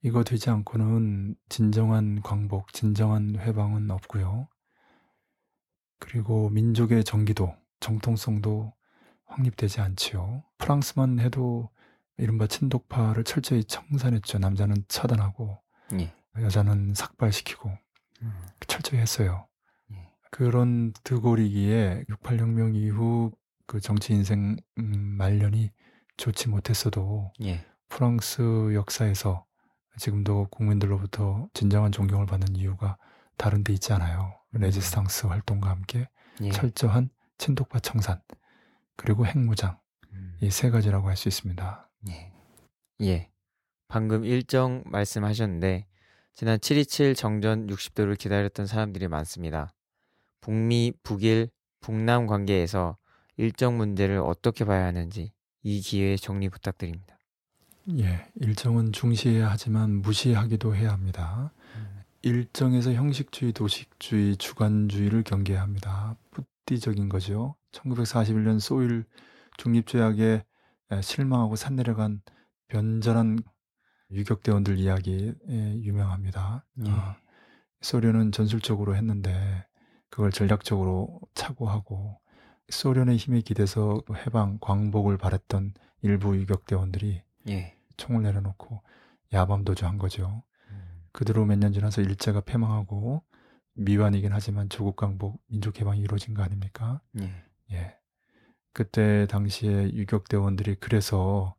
이거 되지 않고는 진정한 광복, 진정한 회방은 없고요. 그리고 민족의 정기도, 정통성도 확립되지 않지요. 프랑스만 해도 이른바 친독파를 철저히 청산했죠. 남자는 차단하고 예. 여자는 삭발시키고 음. 철저히 했어요. 예. 그런 드골이기에 68혁명 이후 그 정치 인생 음, 말년이 좋지 못했어도 예. 프랑스 역사에서 지금도 국민들로부터 진정한 존경을 받는 이유가 다른 데 있지 않아요. 레지스탕스 활동과 함께 예. 철저한 친독파 청산 그리고 핵무장 음. 이세 가지라고 할 수 있습니다. 예. 예. 방금 일정 말씀하셨는데 지난 7.27 정전 60도를 기다렸던 사람들이 많습니다. 북미, 북일, 북남 관계에서 일정 문제를 어떻게 봐야 하는지 이 기회에 정리 부탁드립니다. 예, 일정은 중시해야 하지만 무시하기도 해야 합니다. 일정에서 형식주의, 도식주의, 주관주의를 경계해야 합니다. 푸띠적인 거죠. 1941년 소일 중립조약에 실망하고 산내려간 변절한 유격대원들 이야기 유명합니다. 예. 아, 소련은 전술적으로 했는데 그걸 전략적으로 착오하고 소련의 힘에 기대서 해방, 광복을 바랬던 일부 유격대원들이 예. 총을 내려놓고 야밤 도주한 거죠. 음. 그대로 몇 년 지나서 일제가 패망하고 미완이긴 하지만 조국 강복, 민족 해방이 이루어진 거 아닙니까? 예. 예. 그때 당시에 유격 대원들이 그래서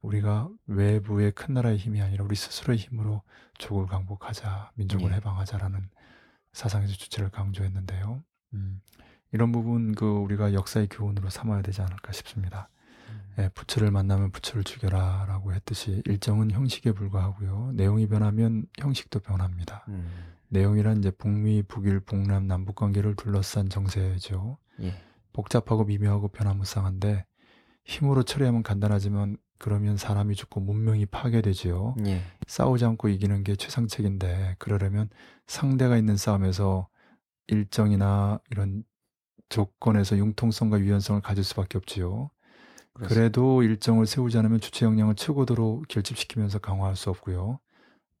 우리가 외부의 큰 나라의 힘이 아니라 우리 스스로의 힘으로 조국을 강복하자, 민족을 예. 해방하자라는 사상에서 주체를 강조했는데요. 음, 이런 부분 그 우리가 역사의 교훈으로 삼아야 되지 않을까 싶습니다. 예, 부처를 만나면 부처를 죽여라라고 했듯이 일정은 형식에 불과하고요. 내용이 변하면 형식도 변합니다. 음. 내용이란 이제 북미, 북일, 북남, 남북 관계를 둘러싼 정세죠. 예. 복잡하고 미묘하고 변화무쌍한데 힘으로 처리하면 간단하지만 그러면 사람이 죽고 문명이 파괴되지요. 예. 싸우지 않고 이기는 게 최상책인데 그러려면 상대가 있는 싸움에서 일정이나 이런 조건에서 융통성과 유연성을 가질 수밖에 없지요. 그렇습니다. 그래도 일정을 세우지 않으면 주체 역량을 최고도로 결집시키면서 강화할 수 없고요.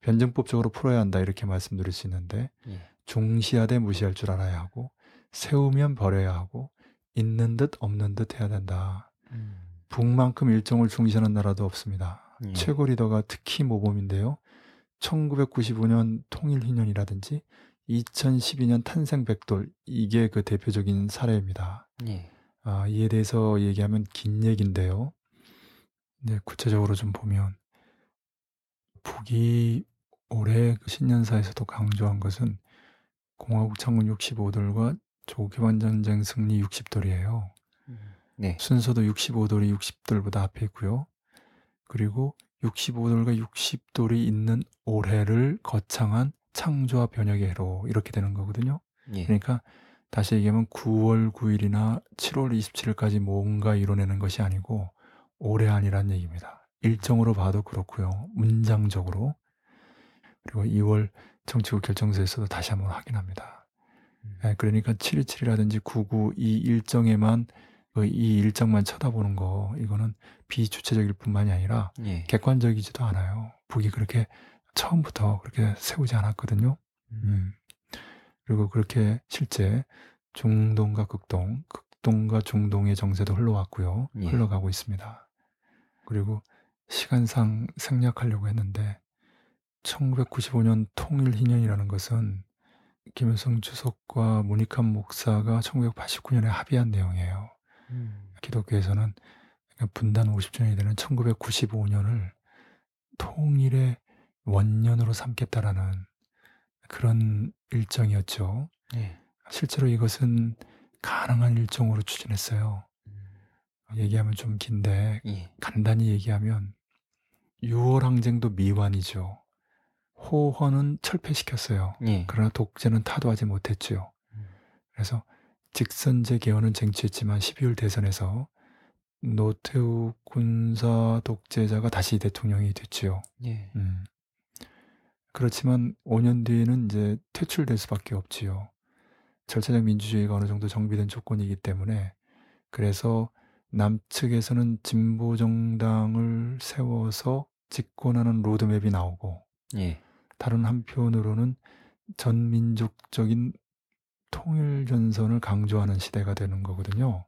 변증법적으로 풀어야 한다 이렇게 말씀드릴 수 있는데 예. 중시하되 무시할 줄 알아야 하고 세우면 버려야 하고 있는 듯 없는 듯 해야 된다. 음. 북만큼 일정을 중시하는 나라도 없습니다. 예. 최고 리더가 특히 모범인데요. 1995년 통일희년이라든지 2012년 탄생백돌 이게 그 대표적인 사례입니다. 예. 아, 이에 대해서 얘기하면 긴 얘기인데요. 네, 구체적으로 좀 보면 북이 올해 그 신년사에서도 강조한 것은 공화국 창군 65돌과 조개반전쟁 승리 60돌이에요. 네. 순서도 65돌이 60돌보다 앞에 있고요. 그리고 65돌과 60돌이 있는 올해를 거창한 창조와 변혁의 해로 이렇게 되는 거거든요. 예. 그러니까 다시 얘기하면 9월 9일이나 7월 27일까지 뭔가 이뤄내는 것이 아니고 올해 아니란 얘기입니다. 일정으로 봐도 그렇고요. 문장적으로. 그리고 2월 정치국 결정서에서도 다시 한번 확인합니다. 음. 예, 그러니까 727이라든지 99이 일정에만 그 이 일정만 쳐다보는 거 이거는 비주체적일 뿐만이 아니라 예. 객관적이지도 않아요. 북이 그렇게 처음부터 그렇게 세우지 않았거든요. 음. 그리고 그렇게 실제 중동과 극동, 극동과 중동의 정세도 흘러왔고요. 예. 흘러가고 있습니다. 그리고 시간상 생략하려고 했는데 1995년 통일희년이라는 것은 김일성 주석과 문익환 목사가 1989년에 합의한 내용이에요. 음. 기독교에서는 분단 50주년이 되는 1995년을 통일의 원년으로 삼겠다라는 그런 일정이었죠. 예. 실제로 이것은 가능한 일정으로 추진했어요. 음. 얘기하면 좀 긴데 예. 간단히 얘기하면 6월 항쟁도 미완이죠. 호헌은 철폐시켰어요. 예. 그러나 독재는 타도하지 못했죠. 음. 그래서 직선제 개헌은 쟁취했지만 12월 대선에서 노태우 군사 독재자가 다시 대통령이 됐지요. 예. 음. 그렇지만 5년 뒤에는 이제 퇴출될 수밖에 없지요. 절차적 민주주의가 어느 정도 정비된 조건이기 때문에 그래서 남측에서는 진보 정당을 세워서 집권하는 로드맵이 나오고 예. 다른 한편으로는 전민족적인 통일 전선을 강조하는 시대가 되는 거거든요.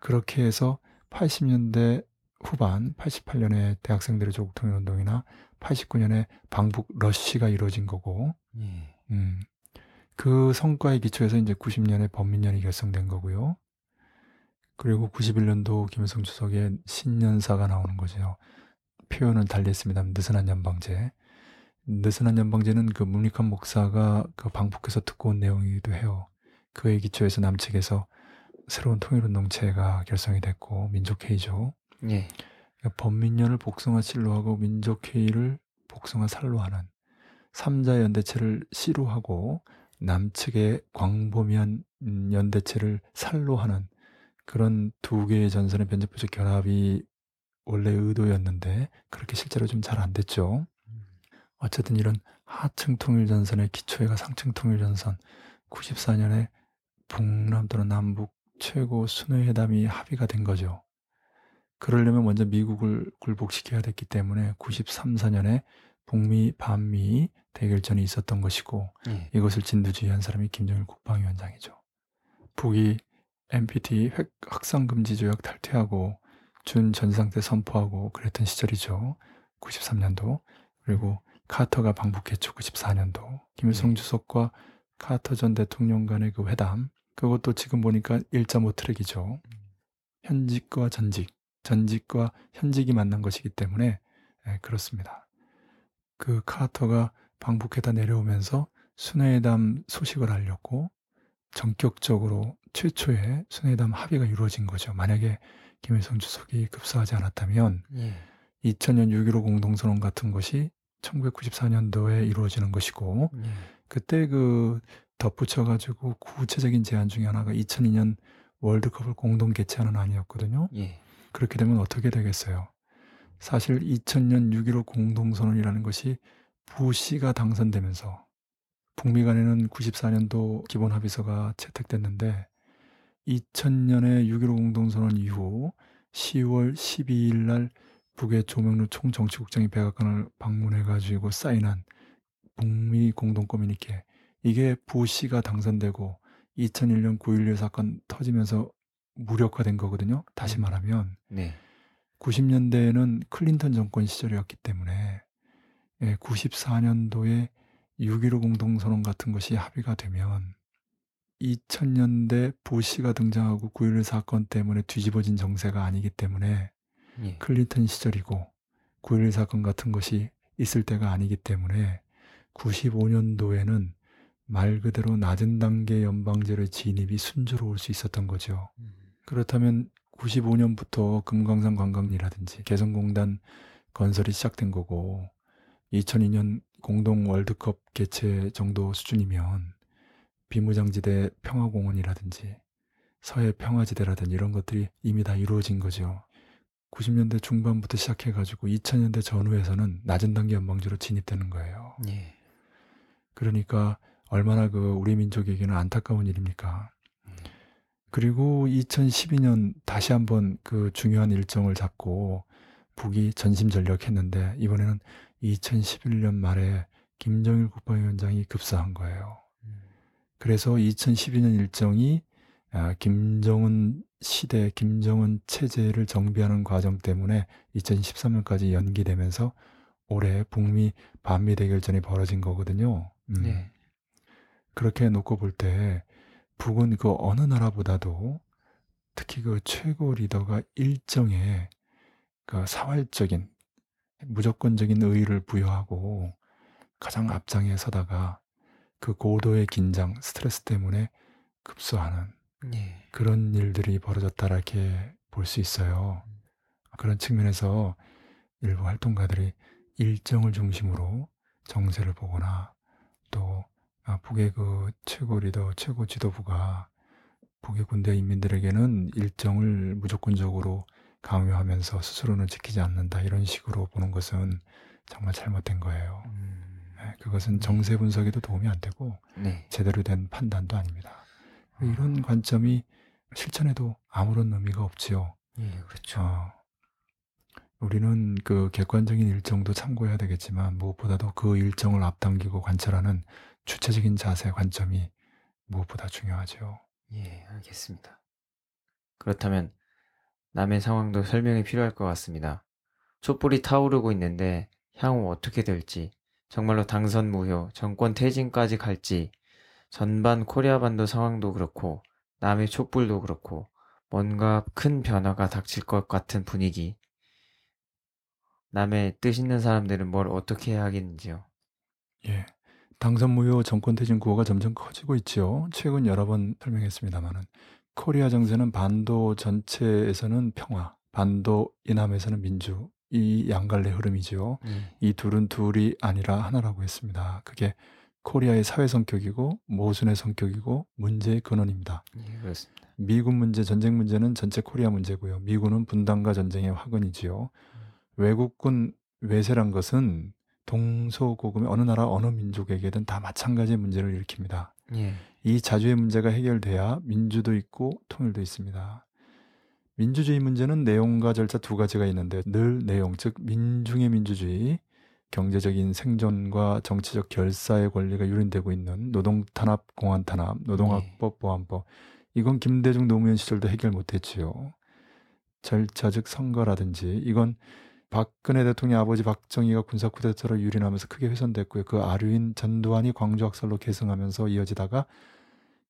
그렇게 해서 80년대 후반, 88년에 대학생들의 조국 통일 운동이나 89년에 방북 러시가 이루어진 거고, 예. 음, 그 성과에 기초해서 이제 90년에 범민련이 결성된 거고요. 그리고 91년도 김일성 주석의 신년사가 나오는 거죠. 표현은 달리 했습니다. 느슨한 연방제. 느슨한 연방제는 그 문익환 목사가 그 방북해서 듣고 온 내용이기도 해요. 그에 기초해서 남측에서 새로운 통일운동체가 결성이 됐고 민족회의죠. 예. 그러니까 범민련을 복숭아 실로 하고 민족회의를 복숭아 살로 하는 삼자 연대체를 시로 하고 남측의 광범위한 음, 연대체를 살로 하는 그런 두 개의 전선의 변제표적 결합이 원래 의도였는데 그렇게 실제로 좀 잘 안 됐죠. 어쨌든 이런 하층 통일 전선의 기초에가 상층 통일 전선 94년에 북남 또는 남북 최고 순회회담이 합의가 된 거죠. 그러려면 먼저 미국을 굴복시켜야 됐기 때문에 93, 4년에 북미, 반미 대결전이 있었던 것이고 예. 이것을 진두지휘한 사람이 김정일 국방위원장이죠. 북이 NPT 핵 확산 금지 조약 탈퇴하고 준 전상태 선포하고 그랬던 시절이죠. 93년도 그리고 카터가 방북했죠. 94년도 김일성 네. 주석과 카터 전 대통령 간의 그 회담 그것도 지금 보니까 1.5 트랙이죠. 현직과 전직, 전직과 현직이 만난 것이기 때문에 예, 그렇습니다. 그 카터가 방북해다 내려오면서 순회회담 소식을 알렸고 전격적으로 최초의 순회회담 합의가 이루어진 거죠. 만약에 김일성 주석이 급사하지 않았다면 예. 2000년 6.15 공동선언 같은 것이 1994년도에 이루어지는 것이고 예. 그때 그 덧붙여 가지고 구체적인 제안 중에 하나가 2002년 월드컵을 공동 개최하는 안이었거든요. 예. 그렇게 되면 어떻게 되겠어요? 사실 2000년 6.15 공동선언이라는 것이 부시가 당선되면서 북미 간에는 94년도 기본 합의서가 채택됐는데 2000년에 6.15 공동선언 이후 10월 12일 날 북의 조명루 총정치국장이 백악관을 방문해가지고 사인한 북미 공동 커뮤니케 이게 부시가 당선되고 2001년 9.11 사건 터지면서 무력화된 거거든요. 다시 음. 말하면 네. 90년대에는 클린턴 정권 시절이었기 때문에 예, 94년도에 6.15 공동선언 같은 것이 합의가 되면 2000년대 부시가 등장하고 9.11 사건 때문에 뒤집어진 정세가 아니기 때문에 예. 클린턴 시절이고 9.11 사건 같은 것이 있을 때가 아니기 때문에 95년도에는 말 그대로 낮은 단계 연방제로의 진입이 순조로울 수 있었던 거죠. 음. 그렇다면 95년부터 금강산 관광이라든지 개성공단 건설이 시작된 거고 2002년 공동 월드컵 개최 정도 수준이면 비무장지대 평화공원이라든지 서해 평화지대라든지 이런 것들이 이미 다 이루어진 거죠. 90년대 중반부터 시작해가지고 2000년대 전후에서는 낮은 단계 연방제로 진입되는 거예요. 예. 그러니까 얼마나 그 우리 민족에게는 안타까운 일입니까? 음. 그리고 2012년 다시 한번 그 중요한 일정을 잡고 북이 전심전력했는데 이번에는 2011년 말에 김정일 국방위원장이 급사한 거예요. 음. 그래서 2012년 일정이 아, 김정은 시대, 김정은 체제를 정비하는 과정 때문에 2013년까지 연기되면서 올해 북미 반미 대결전이 벌어진 거거든요. 음. 네. 그렇게 놓고 볼 때 북은 그 어느 나라보다도 특히 그 최고 리더가 일정에 그 사활적인 무조건적인 의의를 부여하고 가장 앞장에 서다가 그 고도의 긴장, 스트레스 때문에 급소하는 예. 그런 일들이 벌어졌다라게 볼 수 있어요. 그런 측면에서 일부 활동가들이 일정을 중심으로 정세를 보거나 또 아, 북의 그 최고 리더, 최고 지도부가 북의 군대 인민들에게는 일정을 무조건적으로 강요하면서 스스로는 지키지 않는다 이런 식으로 보는 것은 정말 잘못된 거예요. 음. 네, 그것은 정세 분석에도 도움이 안 되고 네. 제대로 된 판단도 아닙니다. 이런 관점이 실천에도 아무런 의미가 없지요. 예, 그렇죠. 어, 우리는 그 객관적인 일정도 참고해야 되겠지만 무엇보다도 그 일정을 앞당기고 관찰하는 주체적인 자세 관점이 무엇보다 중요하죠. 예, 알겠습니다. 그렇다면 남의 상황도 설명이 필요할 것 같습니다. 촛불이 타오르고 있는데 향후 어떻게 될지, 정말로 당선 무효, 정권 퇴진까지 갈지, 전반 코리아 반도 상황도 그렇고, 남의 촛불도 그렇고, 뭔가 큰 변화가 닥칠 것 같은 분위기. 남의 뜻 있는 사람들은 뭘 어떻게 해야 하겠는지요. 예. 당선 무효 정권 퇴진 구호가 점점 커지고 있지요. 최근 여러 번 설명했습니다만은 코리아 정세는 반도 전체에서는 평화, 반도 이남에서는 민주, 이 양갈래 흐름이죠. 예, 이 둘은 둘이 아니라 하나라고 했습니다. 그게 코리아의 사회 성격이고 모순의 성격이고 문제의 근원입니다. 예, 그렇습니다. 미군 문제, 전쟁 문제는 전체 코리아 문제고요. 미군은 분단과 전쟁의 화근이지요. 외국군 외세란 것은 동서고금의 어느 나라 어느 민족에게든 다 마찬가지의 문제를 일으킵니다. 예, 이 자주의 문제가 해결돼야 민주도 있고 통일도 있습니다. 민주주의 문제는 내용과 절차 두 가지가 있는데 늘 내용, 즉 민중의 민주주의, 경제적인 생존과 정치적 결사의 권리가 유린되고 있는 노동 탄압, 공안 탄압, 노동학법, 보안법 이건 김대중 노무현 시절도 해결 못했지요. 절차 즉 선거라든지 이건 박근혜 대통령 아버지 박정희가 군사 쿠데타로 유린하면서 크게 훼손됐고요. 그 아류인 전두환이 광주 학살로 계승하면서 이어지다가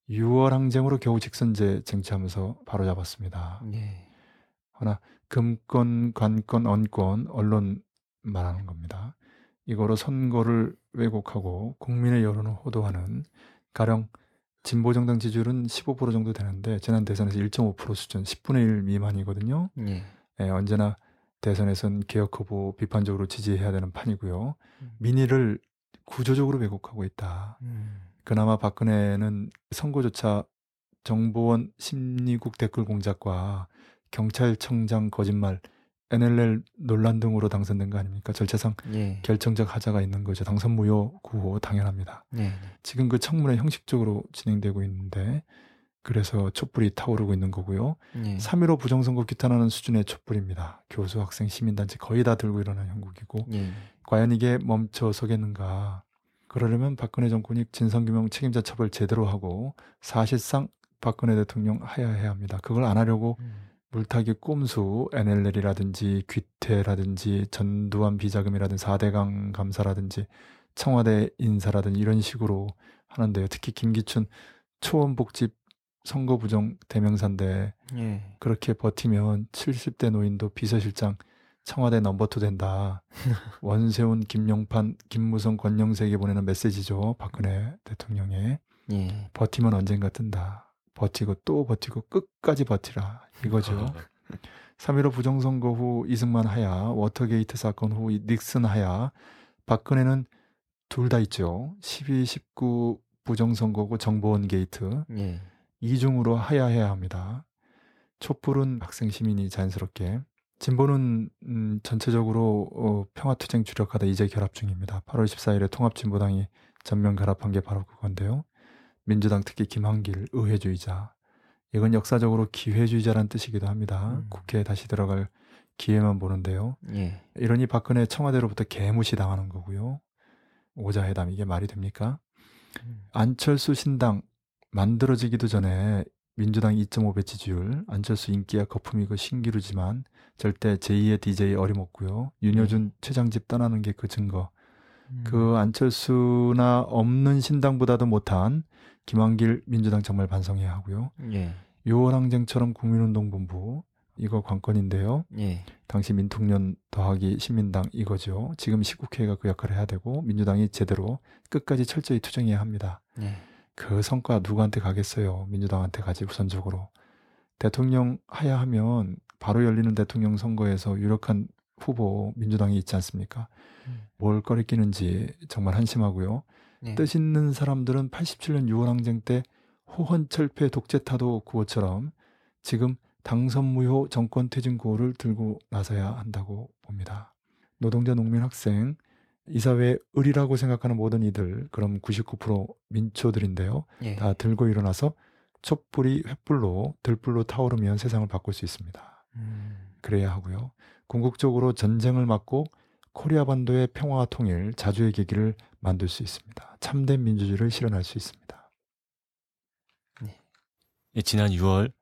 6월 항쟁으로 겨우 직선제 쟁취하면서 바로잡았습니다. 예, 하나 금권, 관권, 언권, 언론 말하는 겁니다. 이거로 선거를 왜곡하고 국민의 여론을 호도하는 가령 진보 정당 지지율은 15% 정도 되는데 지난 대선에서 1.5% 수준, 10분의 1 미만이거든요. 예, 예, 언제나 대선에선 개혁 후보 비판적으로 지지해야 되는 판이고요. 음. 민의를 구조적으로 왜곡하고 있다. 음, 그나마 박근혜는 선거조차 정보원 심리국 댓글 공작과 경찰청장 거짓말, NLL 논란 등으로 당선된 거 아닙니까? 절차상 예, 결정적 하자가 있는 거죠. 당선 무효 구호 당연합니다. 네, 지금 그 청문회 형식적으로 진행되고 있는데 그래서 촛불이 타오르고 있는 거고요. 예, 3.15 부정선거 규탄하는 수준의 촛불입니다. 교수, 학생, 시민단체 거의 다 들고 일어난 형국이고 예, 과연 이게 멈춰 서겠는가? 그러려면 박근혜 정권이 진상규명 책임자 처벌 제대로 하고 사실상 박근혜 대통령 하야해야 합니다. 그걸 안 하려고 음, 물타기 꼼수 NLL이라든지 귀태라든지 전두환 비자금이라든지 4대강 감사라든지 청와대 인사라든지 이런 식으로 하는데요. 특히 김기춘 초원복집 선거 부정 대명사인데 예, 그렇게 버티면 70대 노인도 비서실장 청와대 number two 된다. 원세훈, 김용판, 김무성, 권영세에게 보내는 메시지죠. 박근혜 대통령의 예, 버티면 언젠가 뜬다. 버티고 또 버티고 끝까지 버티라. 이거죠. 3.15 부정선거 후 이승만 하야, 워터게이트 사건 후이 닉슨 하야, 박근혜는 둘 다 있죠. 12, 19 부정선거고 정보원 게이트. 예, 이중으로 하야해야 합니다. 촛불은 학생 시민이 자연스럽게 진보는 음, 전체적으로 어, 평화투쟁 주력하다 이제 결합 중입니다. 8월 14일에 통합진보당이 전면 결합한 게 바로 그건데요. 민주당 특히 김한길 의회주의자 이건 역사적으로 기회주의자란 뜻이기도 합니다. 음. 국회에 다시 들어갈 기회만 보는데요. 예, 이러니 박근혜 청와대로부터 개무시 당하는 거고요. 오자회담 이게 말이 됩니까? 음. 안철수 신당 만들어지기도 전에 민주당 2.5배 지지율, 안철수 인기야 거품이고 신기루지만 절대 제2의 DJ 어림없고요. 윤여준 최장집 떠나는 게 그 증거. 음, 그 안철수나 없는 신당보다도 못한 김한길 민주당 정말 반성해야 하고요. 예, 6월 항쟁처럼 국민운동본부 이거 관건인데요. 예, 당시 민통년 더하기 신민당 이거죠. 지금 시국회가 그 역할을 해야 되고 민주당이 제대로 끝까지 철저히 투쟁해야 합니다. 예, 그 성과 누구한테 가겠어요? 민주당한테 가지 우선적으로. 대통령 하야 하면 바로 열리는 대통령 선거에서 유력한 후보 민주당이 있지 않습니까? 음. 뭘 꺼리끼는지 정말 한심하고요. 예, 뜻 있는 사람들은 87년 6월 항쟁 때 호헌철폐 독재타도 구호처럼 지금 당선 무효 정권 퇴진 구호를 들고 나서야 한다고 봅니다. 노동자, 농민, 학생, 이사회 을이라고 생각하는 모든 이들, 그럼 99% 민초들인데요. 예, 다 들고 일어나서 촛불이 횃불로 들불로 타오르면 세상을 바꿀 수 있습니다. 음, 그래야 하고요. 궁극적으로 전쟁을 막고 코리아 반도의 평화와 통일, 자주의 계기를 만들 수 있습니다. 참된 민주주의를 실현할 수 있습니다. 예, 지난 6월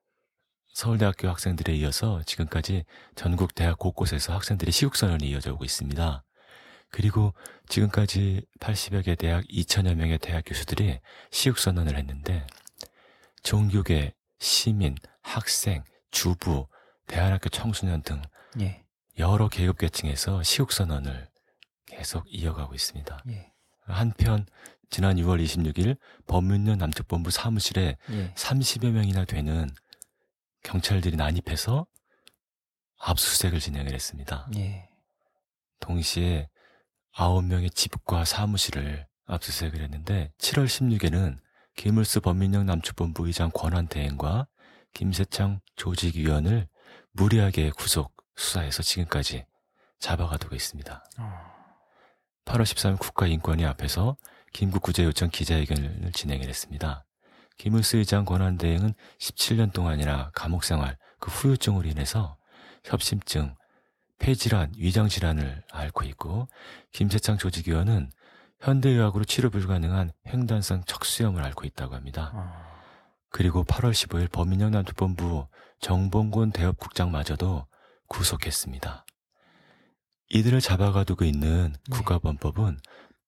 서울대학교 학생들에 이어서 지금까지 전국 대학 곳곳에서 학생들의 시국선언이 이어져 오고 있습니다. 그리고 지금까지 80여 개 대학 2천여 명의 대학 교수들이 시국선언을 했는데 종교계, 시민, 학생, 주부, 대안학교 청소년 등 예. 여러 계급 계층에서 시국선언을 계속 이어가고 있습니다. 예. 한편 지난 6월 26일 법률련 남측본부 사무실에 예. 30여 명이나 되는 경찰들이 난입해서 압수수색을 진행을 했습니다. 예. 동시에 9명의 집과 사무실을 압수수색을 했는데 7월 16일에는 김을수 법민영 남측본부 의장 권한대행과 김세창 조직위원을 무리하게 구속 수사해서 지금까지 잡아가두고 있습니다. 어. 8월 13일 국가인권위 앞에서 김국 구제 요청 기자회견을 진행을 했습니다. 김을수 의장 권한대행은 17년 동안이나 감옥 생활 그 후유증으로 인해서 협심증, 폐질환, 위장질환을 앓고 있고 김세창 조직위원은 현대의학으로 치료 불가능한 횡단성 척수염을 앓고 있다고 합니다. 어. 그리고 8월 15일 범인형 남특본부 정봉곤 대협국장마저도 구속했습니다. 이들을 잡아가두고 있는 네. 국가범법은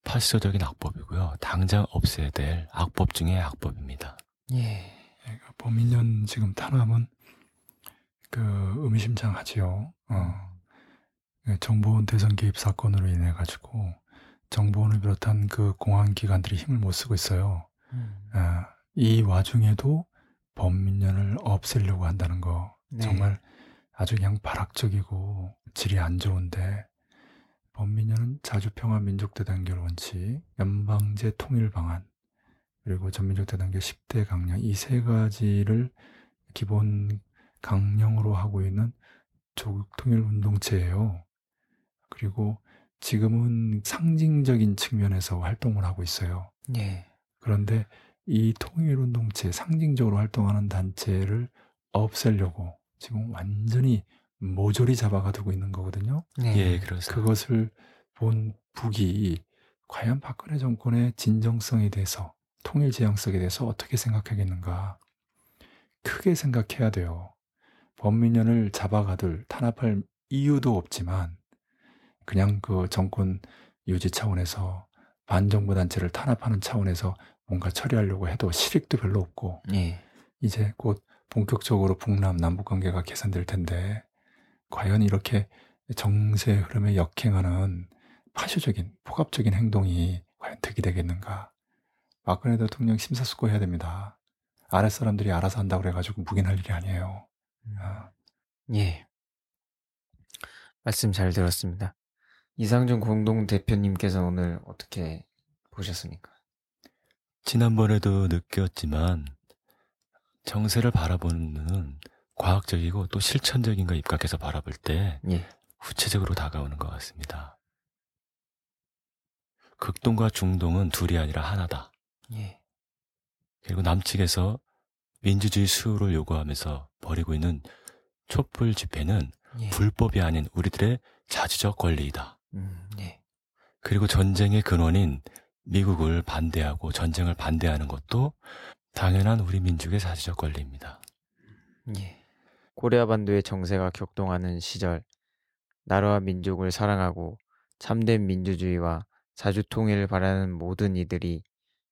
파시적인 악법이고요. 당장 없애야 될 악법 중의 악법입니다. 예. 범인년 지금 탄압은 그 의미심장하지요. 어. 그 정보원 대선 개입 사건으로 인해 가지고 정보원을 비롯한 그 공안 기관들이 힘을 못 쓰고 있어요. 음. 아, 이 와중에도 범민년을 없애려고 한다는 거 네. 정말 아주 그냥 발악적이고 질이 안 좋은데 범민년은 자주평화 민족대단결 원칙, 연방제 통일 방안 그리고 전민족 대단결 10대 강령 이 세 가지를 기본 강령으로 하고 있는 조국 통일 운동체예요. 그리고 지금은 상징적인 측면에서 활동을 하고 있어요. 예. 그런데 이 통일 운동체 상징적으로 활동하는 단체를 없애려고 지금 완전히 모조리 잡아가두고 있는 거거든요. 네. 예, 그렇습니다. 그것을 본 북이 과연 박근혜 정권의 진정성에 대해서 통일 지향성에 대해서 어떻게 생각하겠는가 크게 생각해야 돼요. 범민연을 잡아가둘 탄압할 이유도 없지만 그냥 그 정권 유지 차원에서 반정부 단체를 탄압하는 차원에서 뭔가 처리하려고 해도 실익도 별로 없고 예. 이제 곧 본격적으로 북남 남북 관계가 개선될 텐데 과연 이렇게 정세 흐름에 역행하는 파쇼적인 폭압적인 행동이 과연 득이 되겠는가? 박근혜 대통령 심사숙고해야 됩니다. 아랫 사람들이 알아서 한다고 그래가지고 묵인할 일이 아니에요. 아, 예. 말씀 잘 들었습니다. 이상준 공동 대표님께서 오늘 어떻게 보셨습니까? 지난번에도 느꼈지만 정세를 바라보는 눈은 과학적이고 또 실천적인 거 입각해서 바라볼 때 예. 구체적으로 다가오는 것 같습니다. 극동과 중동은 둘이 아니라 하나다. 예. 그리고 남측에서 민주주의 수호를 요구하면서 벌이고 있는 촛불 집회는 예. 불법이 아닌 우리들의 자주적 권리이다. 음, 예. 그리고 전쟁의 근원인 미국을 반대하고 전쟁을 반대하는 것도 당연한 우리 민족의 자주적 권리입니다. 예. 코리아 반도의 정세가 격동하는 시절 나라와 민족을 사랑하고 참된 민주주의와 자주 통일을 바라는 모든 이들이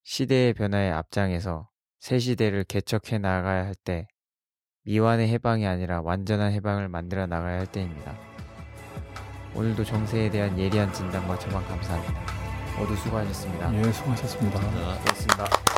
시대의 변화에 앞장에서 새 시대를 개척해 나가야 할 때 미완의 해방이 아니라 완전한 해방을 만들어 나가야 할 때입니다. 오늘도 정세에 대한 예리한 진단과 처방 감사합니다. 모두 수고하셨습니다. 예, 수고하셨습니다. 자, 고맙습니다.